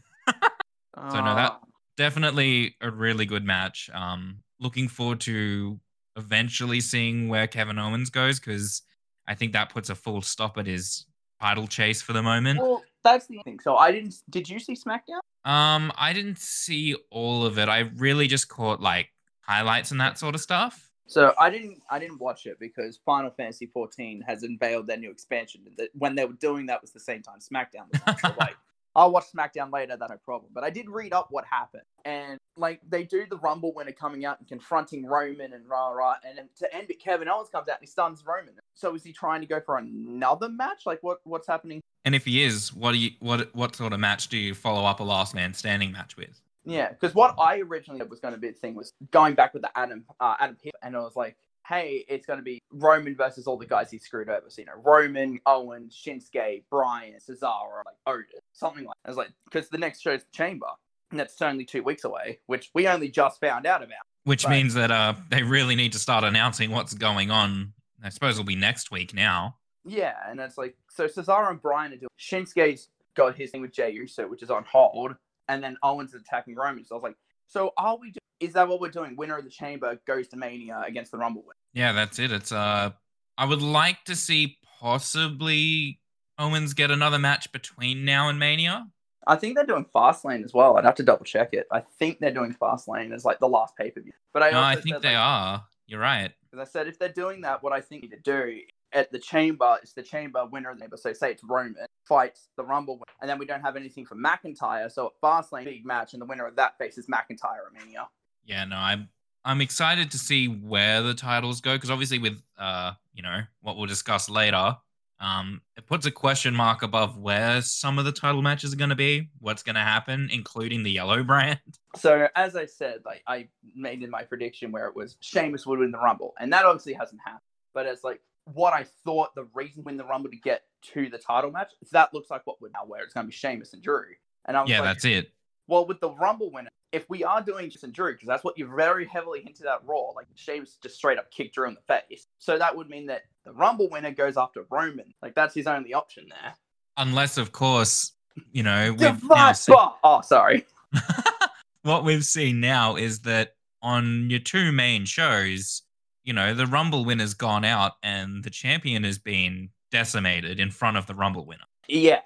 So, no, that- Oh. definitely a really good match. Um, looking forward to eventually seeing where Kevin Owens goes because I think that puts a full stop at his title chase for the moment. Well, that's the thing. So I didn't. Did you see SmackDown? Um, I didn't see all of it. I really just caught like highlights and that sort of stuff. So I didn't. I didn't watch it because Final Fantasy 14 has unveiled their new expansion. That when they were doing that was the same time SmackDown was on. So *laughs* like, I'll watch SmackDown later. That's no problem. But I did read up what happened, and like they do the Rumble winner coming out and confronting Roman and rah rah, and then to end it, Kevin Owens comes out and he stuns Roman. So is he trying to go for another match? Like what? What's happening? And if he is, what do you what what sort of match do you follow up a last man standing match with? Yeah, because what I originally was going to be the thing was going back with the Adam uh, Adam Pearce, and I was like, hey, it's going to be Roman versus all the guys he screwed over. So you know, Roman, Owen, Shinsuke, Brian, Cesaro, like Otis, something like. I was like, because the next show's the Chamber, and that's only two weeks away, which we only just found out about. Which Right. means that uh they really need to start announcing what's going on. I suppose it'll be next week now. Yeah, and it's like so Cesaro and Brian are doing. Shinsuke's got his thing with Jey Uso, which is on hold, and then Owens is attacking Roman. So I was like, so are we? Do- is that what we're doing? Winner of the Chamber goes to Mania against the Rumble winner. Yeah, that's it. It's uh I would like to see possibly Owens get another match between now and Mania. I think they're doing Fastlane as well. I'd have to double check it. I think they're doing Fastlane as like the last pay per view. But I No, I think they like, are. You're right. Because I said if they're doing that, what I think to do at the chamber is the chamber winner of the chamber. So say it's Roman fights the Rumble, winner, and then we don't have anything for McIntyre. So at Fastlane, big match, and the winner of that faces McIntyre at Mania. Yeah, no, I'm I'm excited to see where the titles go because obviously with uh you know what we'll discuss later, um it puts a question mark above where some of the title matches are going to be, what's going to happen, including the yellow *laughs* brand. So as I said, like I made in my prediction where it was Sheamus would win the Rumble, and that obviously hasn't happened. But it's like what I thought the reason win the Rumble to get to the title match. That looks like what would now where it's going to be Sheamus and Drew. And I was Yeah, like, that's it. Well, with the Rumble winner, if we are doing Sheamus and Drew, because that's what you very heavily hinted at Raw, like Sheamus just straight up kicked Drew in the face. So that would mean that the Rumble winner goes after Roman. Like that's his only option there. Unless of course, you know, *laughs* we've seen- Bar- Oh, sorry. *laughs* what we've seen now is that on your two main shows, you know, the Rumble winner's gone out and the champion has been decimated in front of the Rumble winner. Yeah.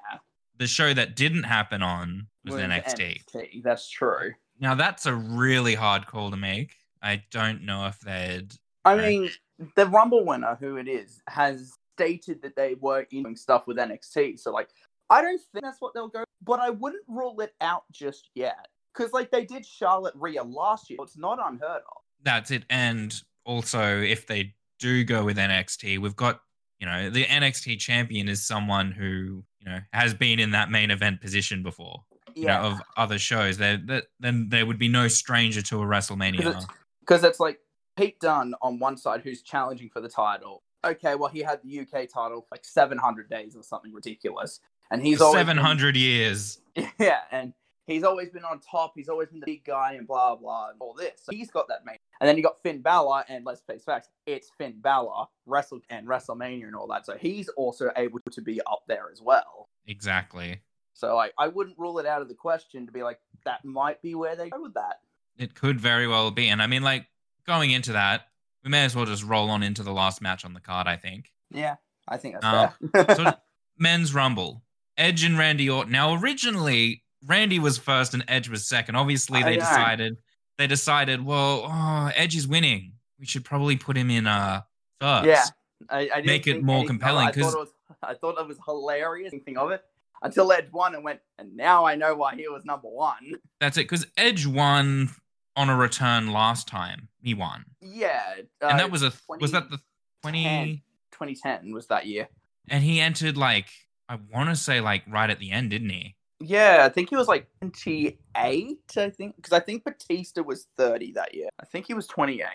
The show that didn't happen on was was NXT. NXT. That's true. Now that's a really hard call to make. I don't know if they'd. I mean, the Rumble winner, who it is, has stated that they were doing stuff with NXT. So, like, I don't think that's what they'll go, but I wouldn't rule it out just yet. Because, like, they did Charlotte Rhea last year. It's not unheard of. That's it. And also, if they do go with NXT, we've got you know the NXT champion is someone who you know has been in that main event position before. You know, of other shows, there that then there would be no stranger to a WrestleMania. it's- Because it's like Pete Dunne on one side who's challenging for the title. Okay, well, he had the UK title for like 700 days or something ridiculous. And he's always been- Seven hundred years. *laughs* Yeah, and he's always been on top. He's always been the big guy and blah blah and all this. So he's got that main. And then you got Finn Balor, and let's face facts, it's Finn Balor, Wrestle and WrestleMania and all that. So he's also able to be up there as well. Exactly. So I, I wouldn't rule it out of the question to be like that might be where they go with that. It could very well be. And I mean, like going into that, we may as well just roll on into the last match on the card, I think. Yeah, I think that's Um, fair. So *laughs* men's rumble. Edge and Randy Orton. Now originally Randy was first and Edge was second. Obviously they decided they decided, well, oh, Edge is winning. We should probably put him in uh first. Yeah. I, I didn't Make it more compelling, I thought 'cause- it I thought it was hilarious thinking of it until Edge won and went, and now I know why he was number one. That's it. Because Edge won on a return last time. He won. Yeah, and uh, that was a was that the 20 2010. 2010 was that year. and he entered like I want to say like right at the end, didn't he? Yeah, I think he was like 28, I think, because I think Batista was 30 that year. I think he was 28.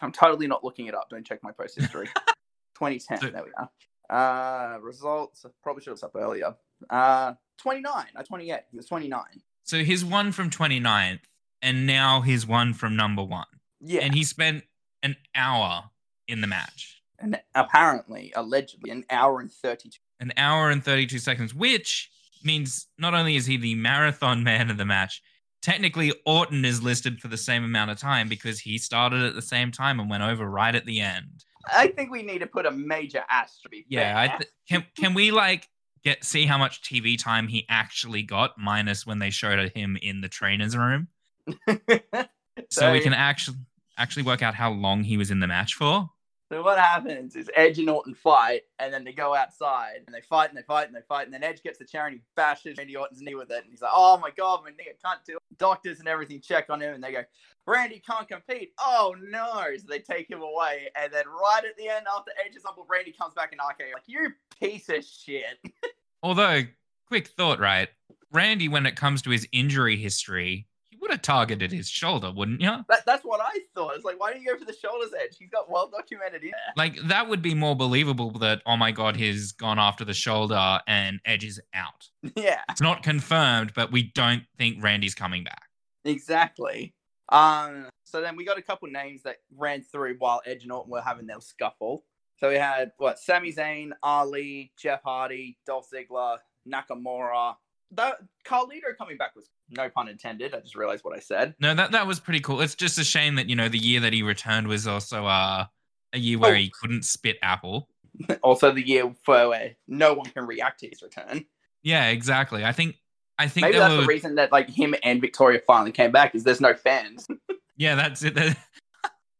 I'm totally not looking it up. Don't check my post history. *laughs* 2010. So- there we are. Uh, results. I probably should have up earlier. Uh, 29. Uh, 28. He was 29. So his one from 29th and now he's one from number 1. Yeah. And he spent an hour in the match. and apparently, allegedly, an hour and 32. An hour and 32 seconds, which means not only is he the marathon *laughs* man of the match, technically Orton is listed for the same amount of time because he started at the same time and went over right at the end. I think we need to put a major asterisk. Yeah, I th- can can we like get see how much TV time he actually got minus when they showed him in the trainer's room, *laughs* so, we can actually actually work out how long he was in the match for. So what happens is Edge and Orton fight, and then they go outside and they fight and they fight and they fight, and then Edge gets the chair and he bashes Randy Orton's knee with it, and he's like, "Oh my god, my knee, I can't do it." Doctors and everything check on him, and they go, "Randy can't compete." Oh no! So they take him away, and then right at the end, after Edge's uncle Randy comes back in RKO, like, "You piece of shit." *laughs* Although, quick thought, right? Randy, when it comes to his injury history, would have targeted his shoulder, wouldn't you? That, that's what I thought. It's like, why don't you go for the shoulders Edge? He's got well documented in there. Like that would be more believable that oh my god, he's gone after the shoulder and Edge is out. *laughs* yeah. It's not confirmed, but we don't think Randy's coming back. Exactly. Um, so then we got a couple names that ran through while Edge and Orton were having their scuffle. So we had what Sami Zayn, Ali, Jeff Hardy, Dolph Ziggler, Nakamura. The Carlito coming back was no pun intended. I just realized what I said. No, that that was pretty cool. It's just a shame that you know the year that he returned was also uh, a year where Oh. he couldn't spit apple. *laughs* also, the year for where no one can react to his return. Yeah, exactly. I think I think Maybe that's were, the reason that like him and Victoria finally came back is there's no fans. *laughs* yeah, that's it. *laughs*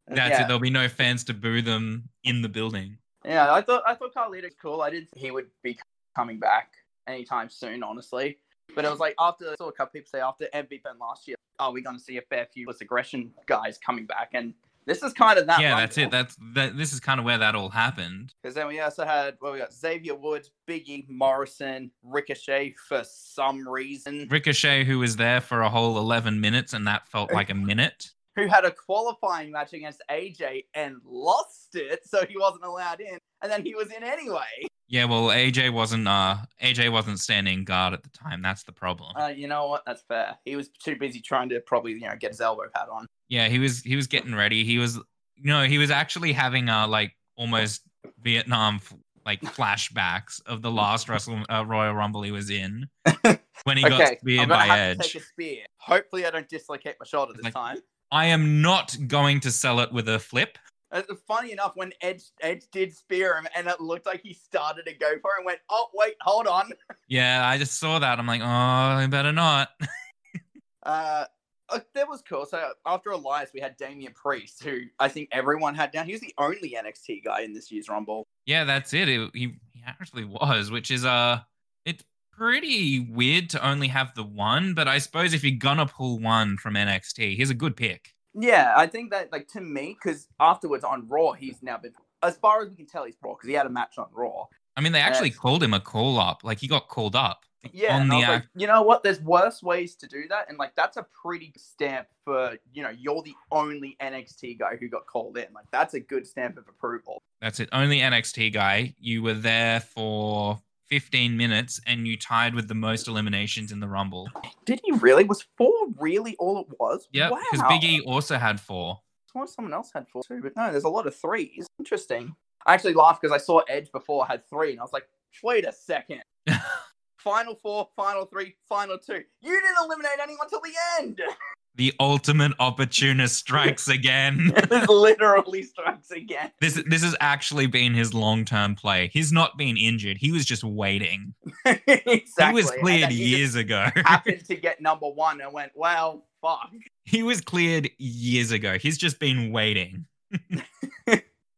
That's yeah. it. There'll be no fans to boo them in the building. Yeah, I thought I thought Carlito's cool. I didn't think he would be coming back anytime soon, honestly. But it was like after I saw a couple people say after MVP last year, oh, are we going to see a fair few less aggression guys coming back? And this is kind of that. yeah, that's it. That's that. This is kind of where that all happened. because then we also had well, we got Xavier Woods, Biggie Morrison, Ricochet for some reason, Ricochet, who was there for a whole eleven minutes, and that felt like a *laughs* minute. who had a qualifying match against AJ and lost it, so he wasn't allowed in, and then he was in anyway. Yeah, well, AJ wasn't. Uh, AJ wasn't standing guard at the time. That's the problem. Uh, you know what? That's fair. He was too busy trying to probably you know get his elbow pad on. Yeah, he was. He was getting ready. He was. No, he was actually having uh like almost Vietnam like flashbacks of the last Wrestle uh, Royal Rumble he was in *laughs* when he got okay, I'm speared by Edge. take a spear. Hopefully, I don't dislocate my shoulder this Like- time. I am not going to sell it with a flip. Uh, funny enough, when Edge Edge did spear him, and it looked like he started to go for it, and went, "Oh wait, hold on." *laughs* Yeah, I just saw that. I'm like, oh, I better not. *laughs* Uh, uh, that was cool. So after Elias, we had Damian Priest, who I think everyone had down. He was the only NXT guy in this year's Rumble. Yeah, that's it. it he, he actually was, which is uh it's pretty weird to only have the one, but I suppose if you're gonna pull one from NXT, here's a good pick. Yeah, I think that like to me, because afterwards on Raw, he's now been as far as we can tell, he's Raw because he had a match on Raw. I mean, they actually Yes. called him a call up. Like he got called up Yeah, on the like, act. you know what? There's worse ways to do that, and like that's a pretty stamp for you know you're the only NXT guy who got called in. Like that's a good stamp of approval. That's it. Only NXT guy. You were there for 15 minutes and you tied with the most eliminations in the Rumble. Did he really? Was four really all it was? Yeah, wow. because Big E also had four. I thought someone else had four too, but no, there's a lot of threes. Interesting. I actually laughed because I saw Edge before had three, and I was like, wait a second. *laughs* final four, final three, final two. You didn't eliminate anyone till the end. *laughs* The ultimate opportunist strikes *laughs* again. it *laughs* literally strikes again. This this has actually been his long term play. He's not been injured. He was just waiting. *laughs* exactly. He was cleared he years ago. happened to get number one and went, well, fuck. he was cleared years ago. He's just been waiting.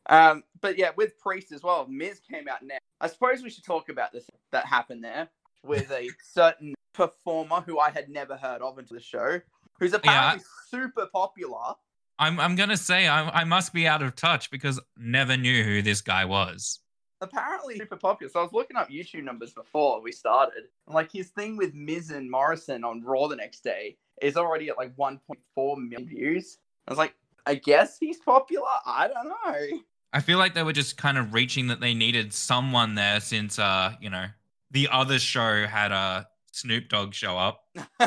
Um, but yeah, with Priest as well, Miz came out now. I suppose we should talk about this that happened there with a certain performer who I had never heard of until the show, who's apparently super popular. I'm I'm gonna say I I must be out of touch because never knew who this guy was. Apparently super popular. So I was looking up YouTube numbers before we started. And like his thing with Miz and Morrison on Raw the next day is already at like 1.4 million views. I was like, I guess he's popular. I don't know. I feel like they were just kind of reaching that they needed someone there since uh you know the other show had a uh, Snoop Dogg show up. *laughs*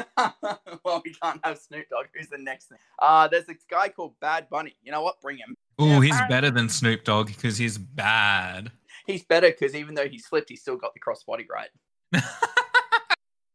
well, we can't have Snoop Dogg. Who's the next thing? Uh, there's this guy called Bad Bunny. You know what? Bring him. Oh, Yeah, he's apparently- better than Snoop Dogg because he's bad. He's better because even though he slipped, he still got the crossbody right. *laughs*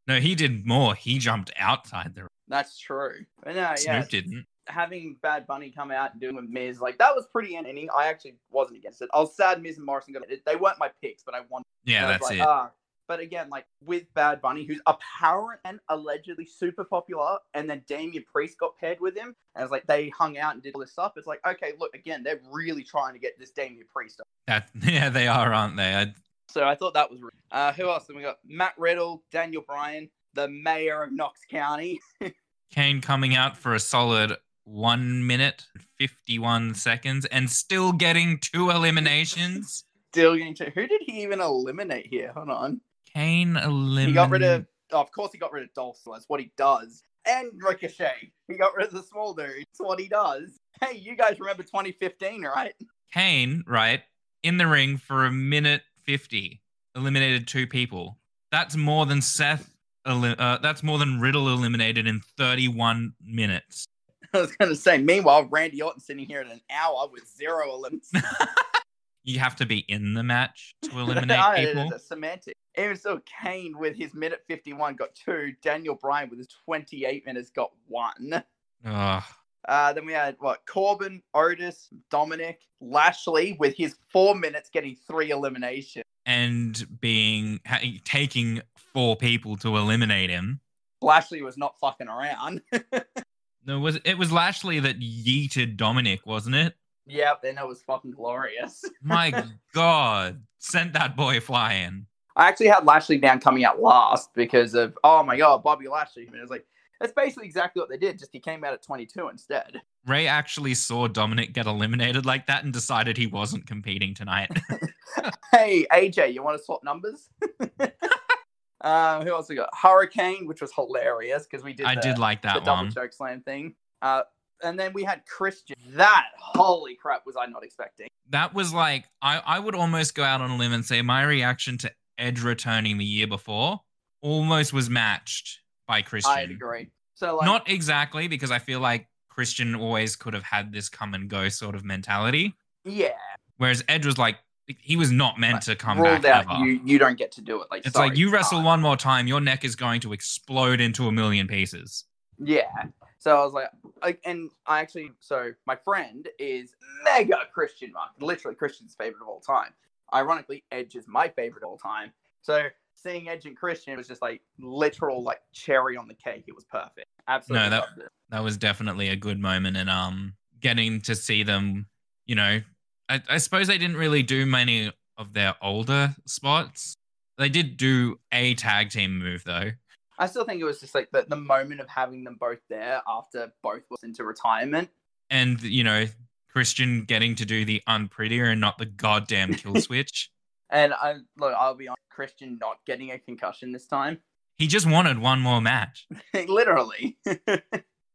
no, he did more. He jumped outside the. That's true. But no, yeah, Snoop didn't. having Bad Bunny come out and doing with Miz, like that was pretty entertaining. I actually wasn't against it. I was sad Miz and Morrison got it. They weren't my picks, but I wanted. Yeah, I that's like, it. ah. But again, like with Bad Bunny, who's apparent and allegedly super popular, and then Damian Priest got paired with him, and it's like they hung out and did all this stuff. It's like, okay, look, again, they're really trying to get this Damian Priest. Up. That *laughs* yeah, they are, aren't they? I, So I thought that was. Uh, who else? Then we got Matt Riddle, Daniel Bryan, the mayor of Knox County. *laughs* Kane coming out for a solid one minute fifty one seconds and still getting two eliminations. Still getting to. Who did he even eliminate here? Hold on. Kane eliminated. He got rid of. Oh, of course, he got rid of Dolph. Ziggler. That's what he does. And Ricochet. He got rid of the small dude. That's what he does. Hey, you guys remember 2015, right? Kane, right, in the ring for a minute 50, eliminated two people. That's more than Seth, uh, that's more than Riddle eliminated in 31 minutes. *laughs* I was going to say. Meanwhile, Randy Orton sitting here at an hour with zero eliminations. *laughs* You have to be in the match to *laughs* eliminate Ah, it people. a semantic. Even so, Kane with his minute 51 got two. Daniel Bryan with his 28 minutes got one. Ugh. Uh, then we had what Corbin, Otis, Dominic, Lashley with his four minutes getting three eliminations. and being ha- taking four people to eliminate him. Lashley was not fucking around. *laughs* No, was it was Lashley that yeeted Dominic, wasn't it? Yep, and it was fucking glorious. *laughs* My God, sent that boy flying. I actually had Lashley down coming out last because of oh my god, Bobby Lashley. And it was like that's basically exactly what they did. Just he came out at 22 instead. Rey actually saw Dominic get eliminated like that and decided he wasn't competing tonight. *laughs* *laughs* Hey AJ, you want to swap numbers? um, who else we got? Hurricane, which was hilarious because we did. I the- did like the that double one. choke slam thing. Uh, and then we had Christian. That holy crap was I not expecting. That was like I, I would almost go out on a limb and say my reaction to Edge returning the year before almost was matched by Christian. I agree. So like, Not exactly because I feel like Christian always could have had this come and go sort of mentality. yeah, Whereas Edge was like, he was not meant to come back out. ever. You you don't get to do it. Like it's sorry, like you wrestle one more time, your neck is going to explode into a million pieces. Yeah. So I was like, like, and I actually, so my friend is mega Christian Mark, literally Christian's favorite of all time. Ironically, Edge is my favorite of all time. So seeing Edge and Christian was just like literal like cherry on the cake. It was perfect. Absolutely No, that- That was definitely a good moment, and um, getting to see them, you know, I, I suppose they didn't really do many of their older spots. They did do a tag team move though. I still think it was just like the, the moment of having them both there after both was into retirement. and you know Christian getting to do the unprettier and not the goddamn kill *laughs* switch. And I look, I'll be honest, Christian not getting a concussion this time. He just wanted one more match. *laughs* Literally. *laughs* um,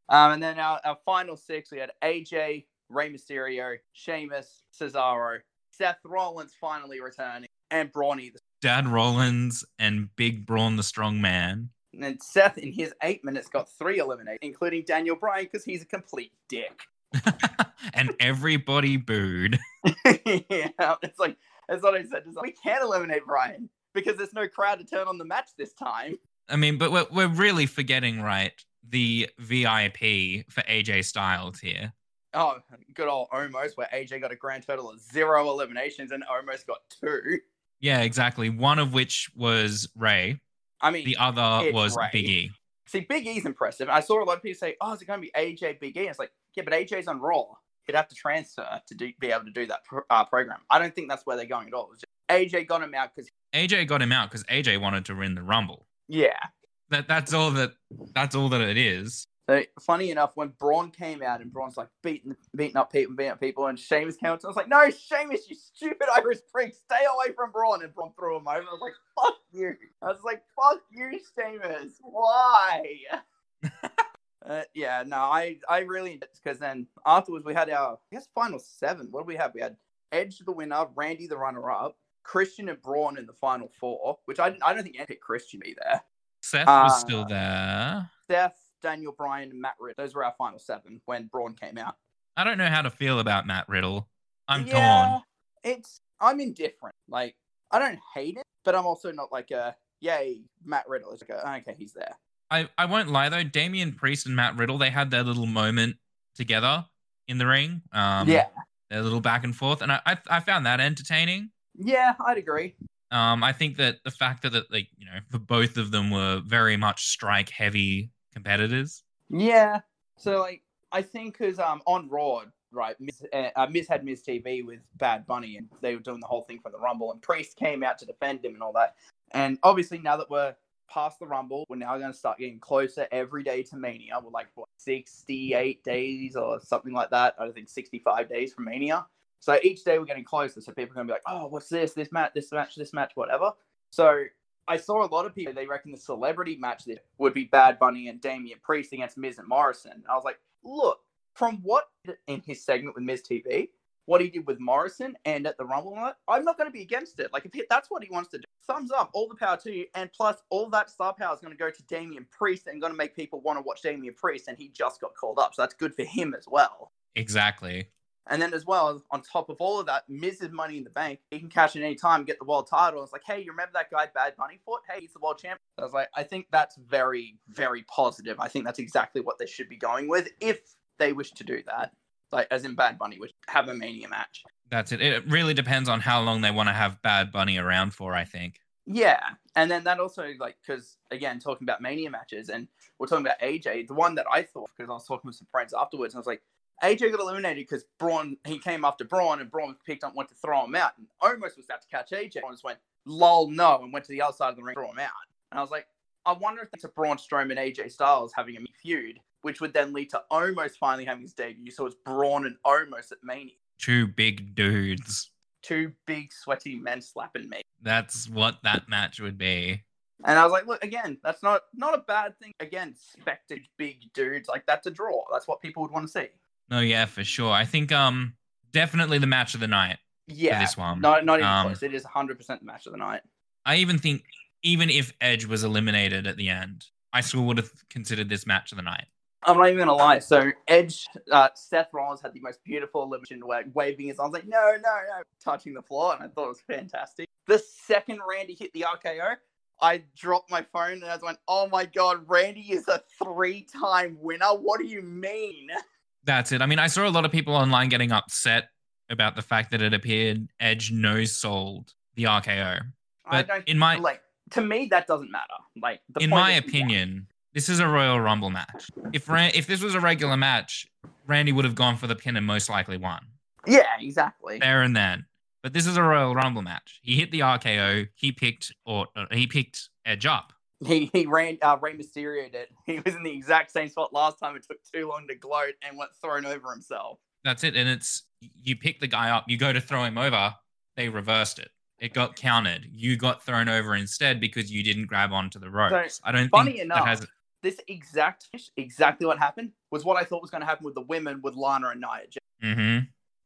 and then our, our final six, we had AJ, Rey Mysterio, Sheamus, Cesaro, Seth Rollins finally returning, and Brawny. Dad Rollins and Big Braun the Strong Man. And Seth, in his eight minutes, got three eliminated, including Daniel Bryan because he's a complete dick. *laughs* *laughs* and everybody booed. *laughs* yeah, it's like that's what I said. Like, we can't eliminate Bryan because there's no crowd to turn on the match this time. I mean, but we're, we're really forgetting, right? The VIP for AJ Styles here. Oh, good old Omos, where AJ got a grand total of zero eliminations and almost got two. Yeah, exactly. One of which was Rey. I mean, The other was. Big E. see, Big E's impressive. I saw a lot of people say, "Oh, is it going to be AJ Big E?" It's like, yeah, but AJ's on Raw. He'd have to transfer to do, be able to do that pro- uh, program. I don't think that's where they're going at all. AJ got him out because, AJ got him out because AJ wanted to win the Rumble. yeah. That that's all that that's all that it is. So funny enough, when Braun came out and Braun's like beating beating up people, beating up people, and Sheamus came out, I was like, "No, Sheamus, you stupid Irish prick, stay away from Braun!" And Braun threw him over. I was like, "Fuck you!" I was like, "Fuck you, Sheamus, why?" *laughs* uh, yeah, no, I I really because then afterwards we had our I guess final seven. What do we have? We had Edge the winner, Randy the runner up, Christian and Braun in the final four, which I I don't think any Christian be there. Seth was Uh, still there. Seth, Daniel Bryan, and Matt Riddle. Those were our final seven when Braun came out. I don't know how to feel about Matt Riddle. I'm torn. It's I'm indifferent. Like I don't hate it, but I'm also not like a yay Matt Riddle. It's like a, okay, he's there. I, I won't lie though, Damian Priest and Matt Riddle, they had their little moment together in the ring. Um, yeah, their little back and forth, and I, I I found that entertaining. yeah, I'd agree. Um, I think that the fact that, that like you know, for both of them were very much strike heavy competitors. Yeah. So like I think because um on Raw, right, Miz, uh, uh, Miz had Miz TV with Bad Bunny, and they were doing the whole thing for the Rumble, and Priest came out to defend him and all that. And obviously now that we're past the Rumble, we're now going to start getting closer every day to Mania. We're like what 68 days or something like that. I think 65 days from Mania. So each day we're getting closer. So people are going to be like, oh, what's this? This match, this match, this match, whatever. So I saw a lot of people, they reckon the celebrity match this would be Bad Bunny and Damian Priest against Miz and Morrison. I was like, look, from what in his segment with Miz TV, what he did with Morrison and at the Rumble, I'm not going to be against it. Like, if that's what he wants to do, thumbs up, all the power to you. And plus, all that star power is going to go to Damian Priest and going to make people want to watch Damian Priest. And he just got called up. So that's good for him as well. Exactly. And then as well, on top of all of that, Miz's money in the bank. He can cash in any time, get the world title. It's like, hey, you remember that guy Bad Bunny fought? Hey, he's the world champ. I was like, I think that's very, very positive. I think that's exactly what they should be going with if they wish to do that. Like as in Bad Bunny would have a mania match. That's it. It really depends on how long they want to have Bad Bunny around for, I think. Yeah, and then that also like because again talking about mania matches and we're talking about AJ. The one that I thought because I was talking with some friends afterwards, and I was like, AJ got eliminated because Braun he came after Braun and Braun picked up went to throw him out and Omos was about to catch AJ. Braun just went lol no and went to the other side of the ring throw him out. And I was like, I wonder if it's a Braun Strowman and AJ Styles having a feud, which would then lead to Omos finally having his debut. So it's Braun and Omos at Mania. Two big dudes. Two big sweaty men slapping me. That's what that match would be. And I was like, look, again, that's not not a bad thing. Again, spected big dudes, like that's a draw. That's what people would want to see. No, yeah, for sure. I think um definitely the match of the night Yeah, this one. not not even Um, close. It is 100 percent the match of the night. I even think even if Edge was eliminated at the end, I still would have considered this match of the night. I'm not even gonna lie. So Edge, uh, Seth Rollins had the most beautiful elimination, wa- waving his arms like no, no, no, touching the floor, and I thought it was fantastic. The second Randy hit the RKO, I dropped my phone and I was went, oh my god, Randy is a three-time winner. What do you mean? *laughs* That's it. I mean, I saw a lot of people online getting upset about the fact that it appeared Edge no sold the RKO. I But don't in my like. To me, that doesn't matter. Like, the in my is- opinion, this is a Royal Rumble match. If Ran- if this was a regular match, Randy would have gone for the pin and most likely won yeah, exactly. there and then. But this is a Royal Rumble match. He hit the RKO. He picked or uh, he picked Edge up. *laughs* He he ran uh, Rey Mysterio did. *laughs* He was in the exact same spot last time. It took too long to gloat and went thrown over himself. That's it. And it's you pick the guy up. You go to throw him over. They reversed it. It got counted. You got thrown over instead because you didn't grab onto the ropes. I don't funny think enough, that has. This exact exactly what happened was what I thought was going to happen with the women with Lana and Nia. Jax. hmm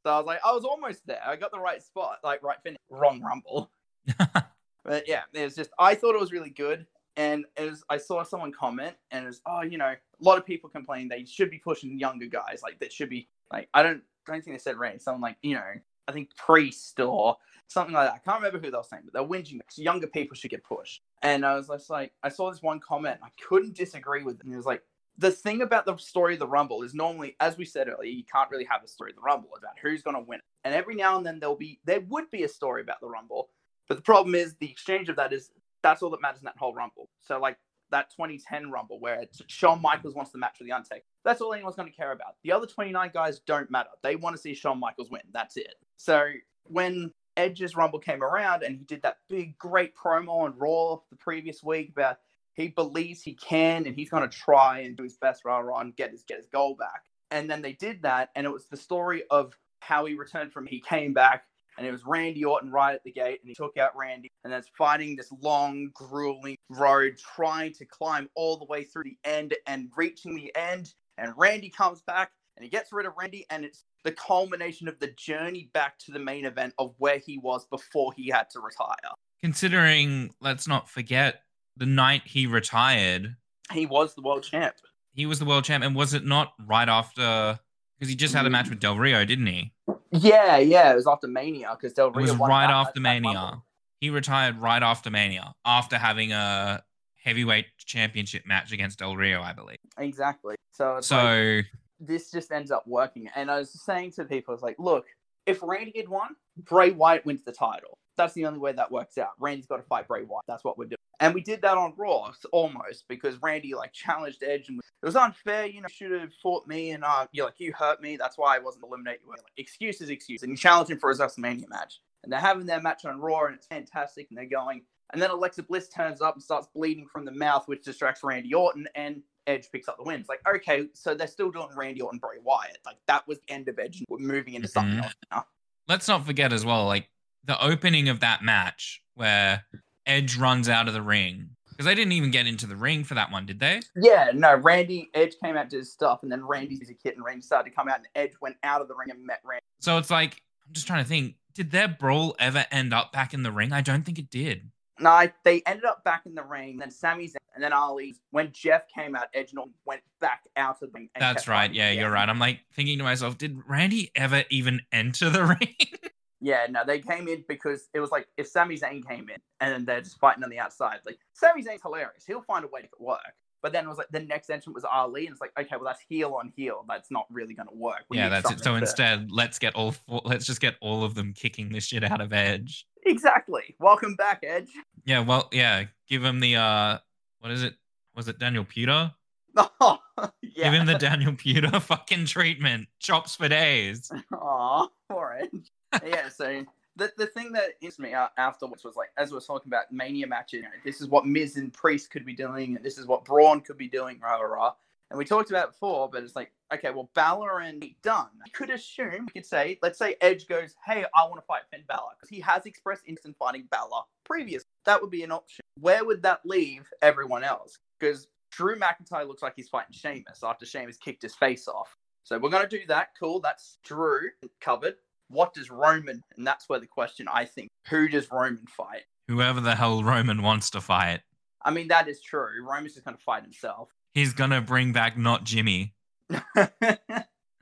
So I was like, I was almost there. I got the right spot, like right finish. Wrong rumble. *laughs* But yeah, it was just I thought it was really good. And as I saw someone comment and it was, oh, you know, a lot of people complain they should be pushing younger guys. Like that should be like I don't I don't think they said Ray. Someone like, you know, I think Priest or something like that. I can't remember who they were saying, but they're whinging because younger people should get pushed. And I was just like, I saw this one comment, I couldn't disagree with it. And it was like, the thing about the story of the Rumble is normally, as we said earlier, you can't really have a story of the Rumble about who's going to win. And every now and then there'll be, there would be a story about the Rumble, but the problem is the exchange of that is that's all that matters in that whole Rumble. So like that 2010 Rumble where Shawn Michaels wants the match with the Undertaker. That's all anyone's going to care about. The other 29 guys don't matter. They want to see Shawn Michaels win. That's it. So when Edge's Rumble came around and he did that big, great promo on Raw the previous week about he believes he can and he's going to try and do his best rah rah and get his get his goal back. And then they did that, and it was the story of how he returned from he came back and it was Randy Orton right at the gate, and he took out Randy, and that's fighting this long, grueling road, trying to climb all the way through the end and reaching the end. And Randy comes back and he gets rid of Randy, and it's the culmination of the journey back to the main event of where he was before he had to retire. Considering, let's not forget, the night he retired, he was the world champ. He was the world champ, and was it not right after? Because he just had a match with Del Rio, didn't he? Yeah, yeah, it was after Mania because Del Rio it was right after Mania. He retired right after Mania after having a heavyweight championship match against Del Rio, I believe. Exactly. So so like, this just ends up working. And I was saying to people, I was like, look, if Randy had won, Bray Wyatt wins the title. That's the only way that works out. Randy's got to fight Bray Wyatt. That's what we're doing. And we did that on Raw almost because Randy like challenged Edge and it was unfair. You know, should have fought me and uh, you're like you hurt me. That's why I wasn't eliminated. Like, excuses, excuses. And you challenge him for his WrestleMania match. And they're having their match on Raw and it's fantastic. And they're going. And then Alexa Bliss turns up and starts bleeding from the mouth, which distracts Randy Orton. And Edge picks up the win. It's like, okay, so they're still doing Randy Orton, Bray Wyatt. Like that was the end of Edge. And we're moving into something mm-hmm. else now. Let's not forget as well, like the opening of that match where Edge runs out of the ring. Because they didn't even get into the ring for that one, did they? Yeah, no. Randy Edge came out to his stuff, and then Randy's a kid, and Randy started to come out, and Edge went out of the ring and met Randy. So it's like I'm just trying to think. Did their brawl ever end up back in the ring? I don't think it did. No, they ended up back in the ring. Then Sami's and then Ali. When Jeff came out, Edge went back out of the ring. That's right. Yeah, you're right. I'm like thinking to myself, did Randy ever even *laughs* enter the ring? Yeah, no, they came in because it was like if Sami Zayn came in and they're just fighting on the outside. Like Sami Zayn's hilarious. He'll find a way to make it work. But then it was like the next entrant was Ali, and it's like, okay, well that's heel on heel. That's not really going to work. We yeah, that's it. So to... instead, let's get all four, let's just get all of them kicking this shit out of Edge. Exactly. Welcome back, Edge. Yeah, well, yeah. Give him the uh, what is it? Was it Daniel Puder? Oh, *laughs* yeah. Give him the Daniel Puder *laughs* fucking treatment. Chops for days. *laughs* Aw, poor Edge. Yeah. So the, the thing that is me uh, afterwards was like, as we were talking about Mania matches, you know, this is what Miz and Priest could be doing, and this is what Braun could be doing, rah, rah, rah. And we talked about before, but it's like, okay, well, Balor and Dunne. You could assume, we could say, let's say Edge goes, hey, I want to fight Finn Balor, because he has expressed interest in fighting Balor previous. That would be an option. Where would that leave everyone else? Because Drew McIntyre looks like he's fighting Sheamus after Sheamus kicked his face off. So we're going to do that. Cool. That's Drew covered what does Roman? And that's where the question I think: Who does Roman fight? Whoever the hell Roman wants to fight. I mean, that is true. Roman's just going to fight himself. He's going to bring back not Jimmy, *laughs* and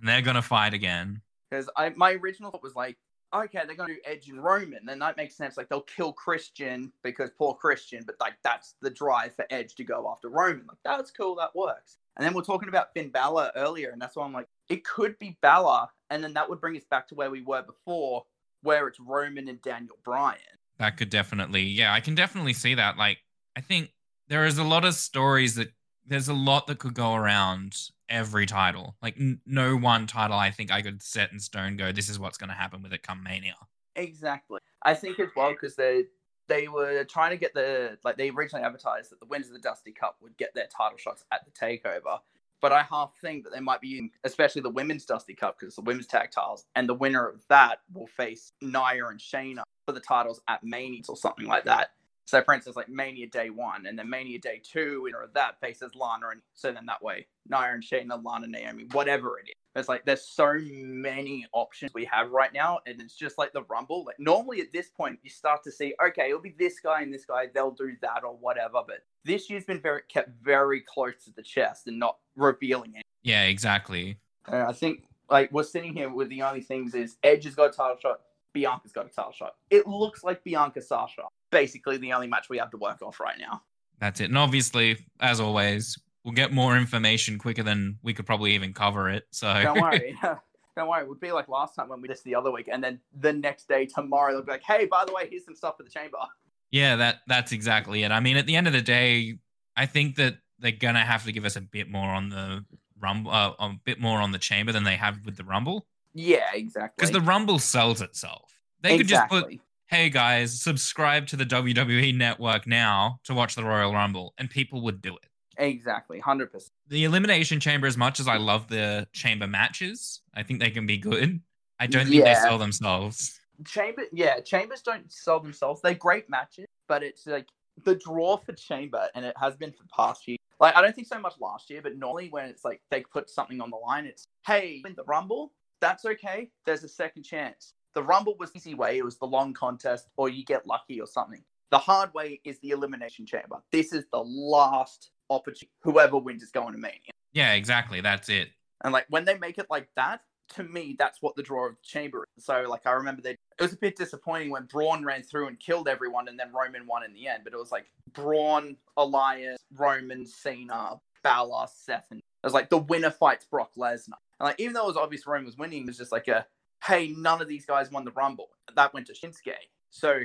they're going to fight again. Because I, my original thought was like, okay, they're going to do Edge and Roman, then that makes sense. Like they'll kill Christian because poor Christian, but like that's the drive for Edge to go after Roman. Like that's cool, that works. And then we're talking about Finn Balor earlier, and that's why I'm like, it could be Balor, and then that would bring us back to where we were before, where it's Roman and Daniel Bryan. That could definitely, yeah, I can definitely see that. Like, I think there is a lot of stories that there's a lot that could go around every title. Like, n- no one title I think I could set in stone go, this is what's going to happen with it come Mania. Exactly. I think as well, because they they were trying to get the like they originally advertised that the winners of the Dusty Cup would get their title shots at the takeover. But I half think that they might be using, especially the women's Dusty Cup, because the women's tag titles, and the winner of that will face Nia and Shayna for the titles at Mania or something like that. So, for instance, like Mania Day One, and then Mania Day Two, winner of that faces Lana, and so then that way Nia and Shayna, Lana, Naomi, whatever it is. It's like there's so many options we have right now, and it's just like the Rumble. Like normally at this point, you start to see, okay, it'll be this guy and this guy, they'll do that or whatever. But this year's been very kept very close to the chest and not revealing it. Yeah, exactly. And I think like we're sitting here with the only things is Edge has got a title shot, Bianca's got a title shot. It looks like Bianca Sasha. Basically, the only match we have to work off right now. That's it. And obviously, as always, we'll get more information quicker than we could probably even cover it. So Don't worry. *laughs* *laughs* Don't worry. It would be like last time when we did the other week, and then the next day, tomorrow, they'll be like, "Hey, by the way, here's some stuff for the chamber." *laughs* yeah, that that's exactly it. I mean, at the end of the day, I think that they're gonna have to give us a bit more on the rumble, uh, a bit more on the chamber than they have with the rumble, Yeah, exactly. because the rumble sells itself. They could just put hey guys, subscribe to the WWE network now to watch the Royal Rumble, and people would do it. Exactly, hundred percent. The Elimination Chamber, as much as I love the chamber matches, I think they can be good. I don't think they sell themselves. Chamber, yeah, chambers don't sell themselves. They're great matches, but it's like the draw for chamber, and it has been for the past year. Like I don't think so much last year, but normally when it's like they put something on the line, it's hey, win the rumble. That's okay. There's a second chance. The rumble was the easy way. It was the long contest, or you get lucky or something. The hard way is the elimination chamber. This is the last opportunity. Whoever wins is going to Mania. Yeah, exactly. That's it. And like when they make it like that, to me, that's what the draw of the chamber is. So like I remember they it was a bit disappointing when Braun ran through and killed everyone and then Roman won in the end. But it was like Braun, Elias, Roman, Cena, Balor, Seth, and it was like the winner fights Brock Lesnar. And like even though it was obvious Roman was winning, it was just like a hey, none of these guys won the Rumble. That went to Shinsuke. So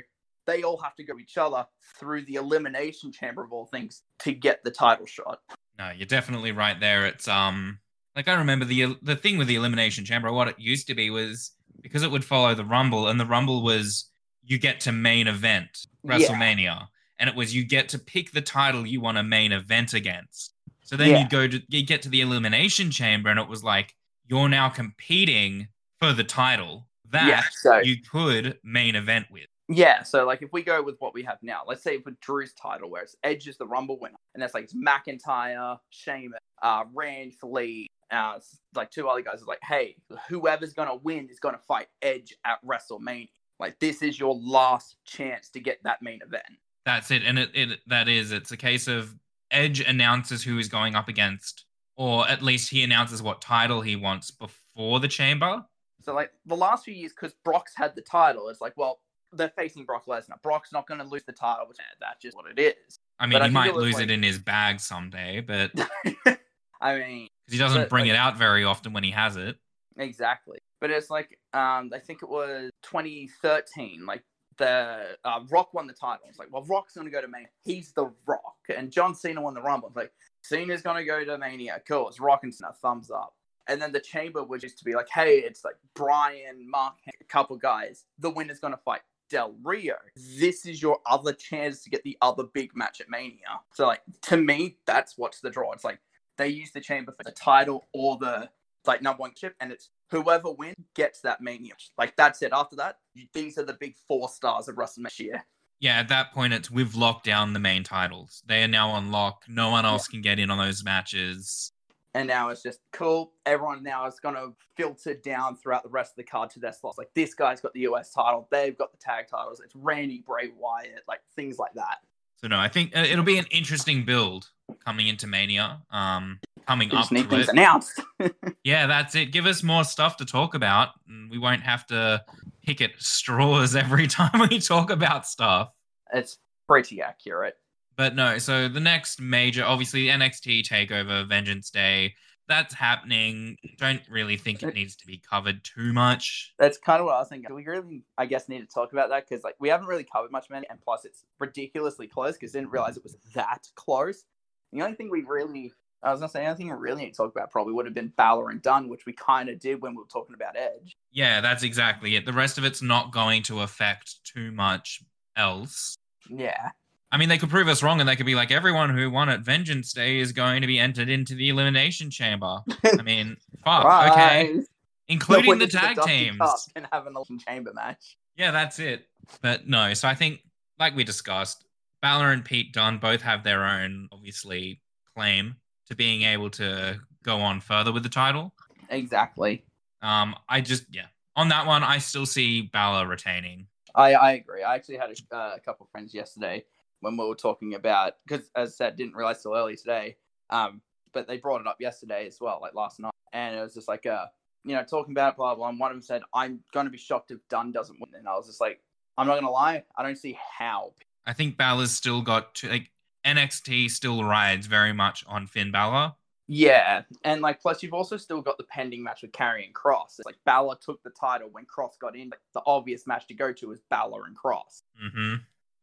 they all have to go each other through the elimination chamber of all things to get the title shot. No, you're definitely right there. It's um like I remember the the thing with the elimination chamber. What it used to be was because it would follow the Rumble, and the Rumble was you get to main event Yeah. WrestleMania, and it was you get to pick the title you want a main event against. So then Yeah. you go to you get to the elimination chamber, and it was like you're now competing for the title that yeah. So you could main event with. Yeah, so like if we go with what we have now, let's say with Drew's title, where it's Edge is the Rumble winner, and that's like it's McIntyre, Sheamus, uh, Rand, Lee, uh, like two other guys. Is like, hey, whoever's gonna win is gonna fight Edge at WrestleMania. Like this is your last chance to get that main event. That's it, and it, it that is it's a case of Edge announces who he's going up against, or at least he announces what title he wants before the chamber. So like the last few years, because Brock's had the title, it's like, well, they're facing Brock Lesnar. Brock's not gonna lose the title, which that's just what it is. I mean, But he think might lose like- it in his bag someday, but *laughs* I mean, he doesn't But, bring like- it out very often when he has it. Exactly. But it's like um I think it was 2013 like the uh, Rock won the title. It's like, well, Rock's gonna go to Mania. He's the Rock, and John Cena won the Rumble. It's like Cena's gonna go to Mania. Cool, it's Rock and Cena. Thumbs up. And then the Chamber was just to be like, hey, it's like Bryan, Mark, a couple guys. The winner's gonna fight Del Rio. This is your other chance to get the other big match at Mania. So like to me, that's what's the draw. It's like they use the Chamber for the title or the like number one chip, and it's whoever wins gets that mania. Like that's it. After that, these are the big four stars of WrestleMania. Yeah, at that point, it's we've locked down the main titles. They are now on lock. No one else can get in on those matches. And now it's just cool. Everyone now is going to filter down throughout the rest of the card to their slots. Like this guy's got the US title, they've got the tag titles. It's Randy, Bray Wyatt, like things like that. So no, I think uh, it'll be an interesting build coming into Mania. Um, coming up to it. announced. *laughs* Yeah, that's it. Give us more stuff to talk about. and We won't have to pick at straws every *laughs* time we talk about stuff. it's pretty accurate. But no, so the next major, obviously NXT Takeover Vengeance Day, that's happening. Don't really think it needs to be covered too much. That's kind of what I was thinking. Do we really, I guess, need to talk about that because like we haven't really covered much many, and plus it's ridiculously close because didn't realize it was that close. The only thing we really, I was gonna say, the only thing we really need to talk about probably would have been Balor and Dunne, which we kind of did when we were talking about Edge. Yeah, that's exactly it. The rest of it's not going to affect too much else. Yeah, I mean, they could prove us wrong and they could be like, everyone who won at Vengeance Day is going to be entered into the Elimination Chamber. I *laughs* mean, fuck, okay. Including the tag Dusty teams. *laughs* And have an Elimination Chamber match. Yeah, that's it. But no, so I think, like we discussed, Balor and Pete Dunne both have their own, obviously, claim to being able to go on further with the title. Exactly. Um, I just yeah, on that one, I still see Balor retaining. I, I agree. I actually had a, uh, a couple of friends yesterday when we were talking about because as I said, didn't realize till early today. Um, but they brought it up yesterday as well, like last night, and it was just like uh, you know, talking about it, blah blah. And one of them said, "I'm going to be shocked if Dunne doesn't win." And I was just like, I'm not going to lie, I don't see how. I think Balor's still got to, like NXT still rides very much on Finn Balor. Yeah, and like plus you've also still got the pending match with Karrion Kross. It's like Balor took the title when Kross got in. Like, the obvious match to go to is Balor and Kross. Mm-hmm.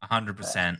hundred percent.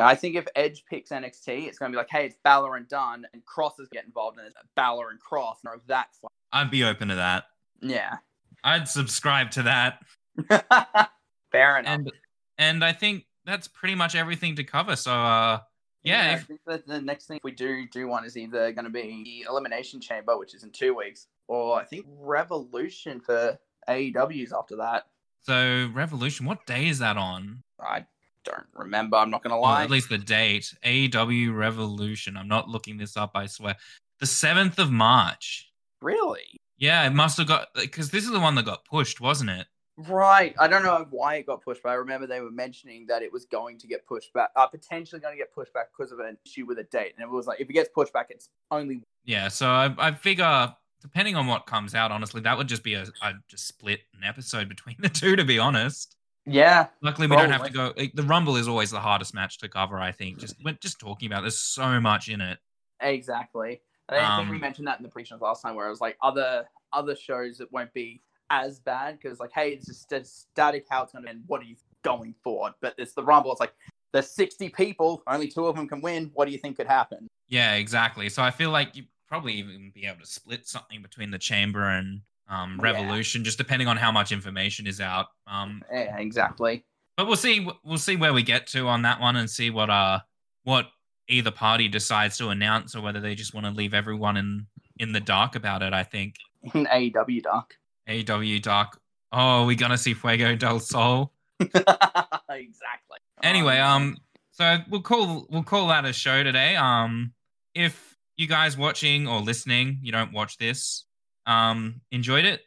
I think if Edge picks NXT, it's going to be like, hey, it's Balor and Dunne, and Kross is get involved in it. Balor and or that's like, I'd be open to that. yeah. I'd subscribe to that. *laughs* Fair enough. And and I think that's pretty much everything to cover. So uh yeah, I if, think that the next thing we do do one is either going to be the Elimination Chamber, which is in two weeks, or I think Revolution for AEW's after that. so Revolution, what day is that on? I don't remember. I'm not going to Well, lie. at least the date. AEW Revolution. I'm not looking this up, I swear. The 7th of March. really? Yeah, it must have got because this is the one that got pushed, wasn't it? Right. I don't know why it got pushed, but I remember they were mentioning that it was going to get pushed back, uh, potentially going to get pushed back because of an issue with a date. And it was like, if it gets pushed back, it's only. Yeah, so I, I figure depending on what comes out, honestly, that would just be a I'd just split an episode between the two, to be honest. Yeah. Luckily, we don't have to go. like, the Rumble is always the hardest match to cover. I think just we're just talking about. There's so much in it. Exactly. I think- I think we Um, mentioned that in the pre-shows last time, where it was like other other shows that won't be as bad because like, hey, it's just a static how it's going to end. What are you going for? But it's the Rumble. It's like there's 60 people, only two of them can win. What do you think could happen? Yeah, exactly. So I feel like you probably even be able to split something between the Chamber and um, Yeah. Revolution, just depending on how much information is out. Um, Yeah, exactly. but we'll see. We'll see where we get to on that one, and see what uh what either party decides to announce, or whether they just want to leave everyone in in the dark about it. I think In AEW Dark. AEW dark. Oh, we're gonna see Fuego del Sol. *laughs* exactly. Anyway, um, so we'll call we'll call that a show today. Um, if you guys watching or listening, you don't watch this, um, enjoyed it,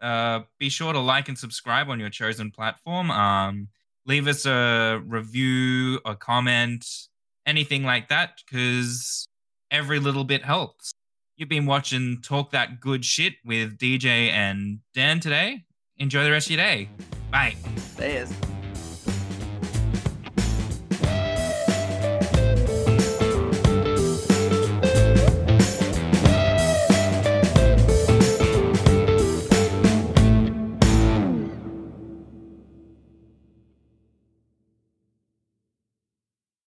uh, be sure to like and subscribe on your chosen platform. Um, leave us a review, a comment, anything like that, because every little bit helps. You've been watching Talk That Good Shit with DJ and Dan today. Enjoy the rest of your day. Bye. There's.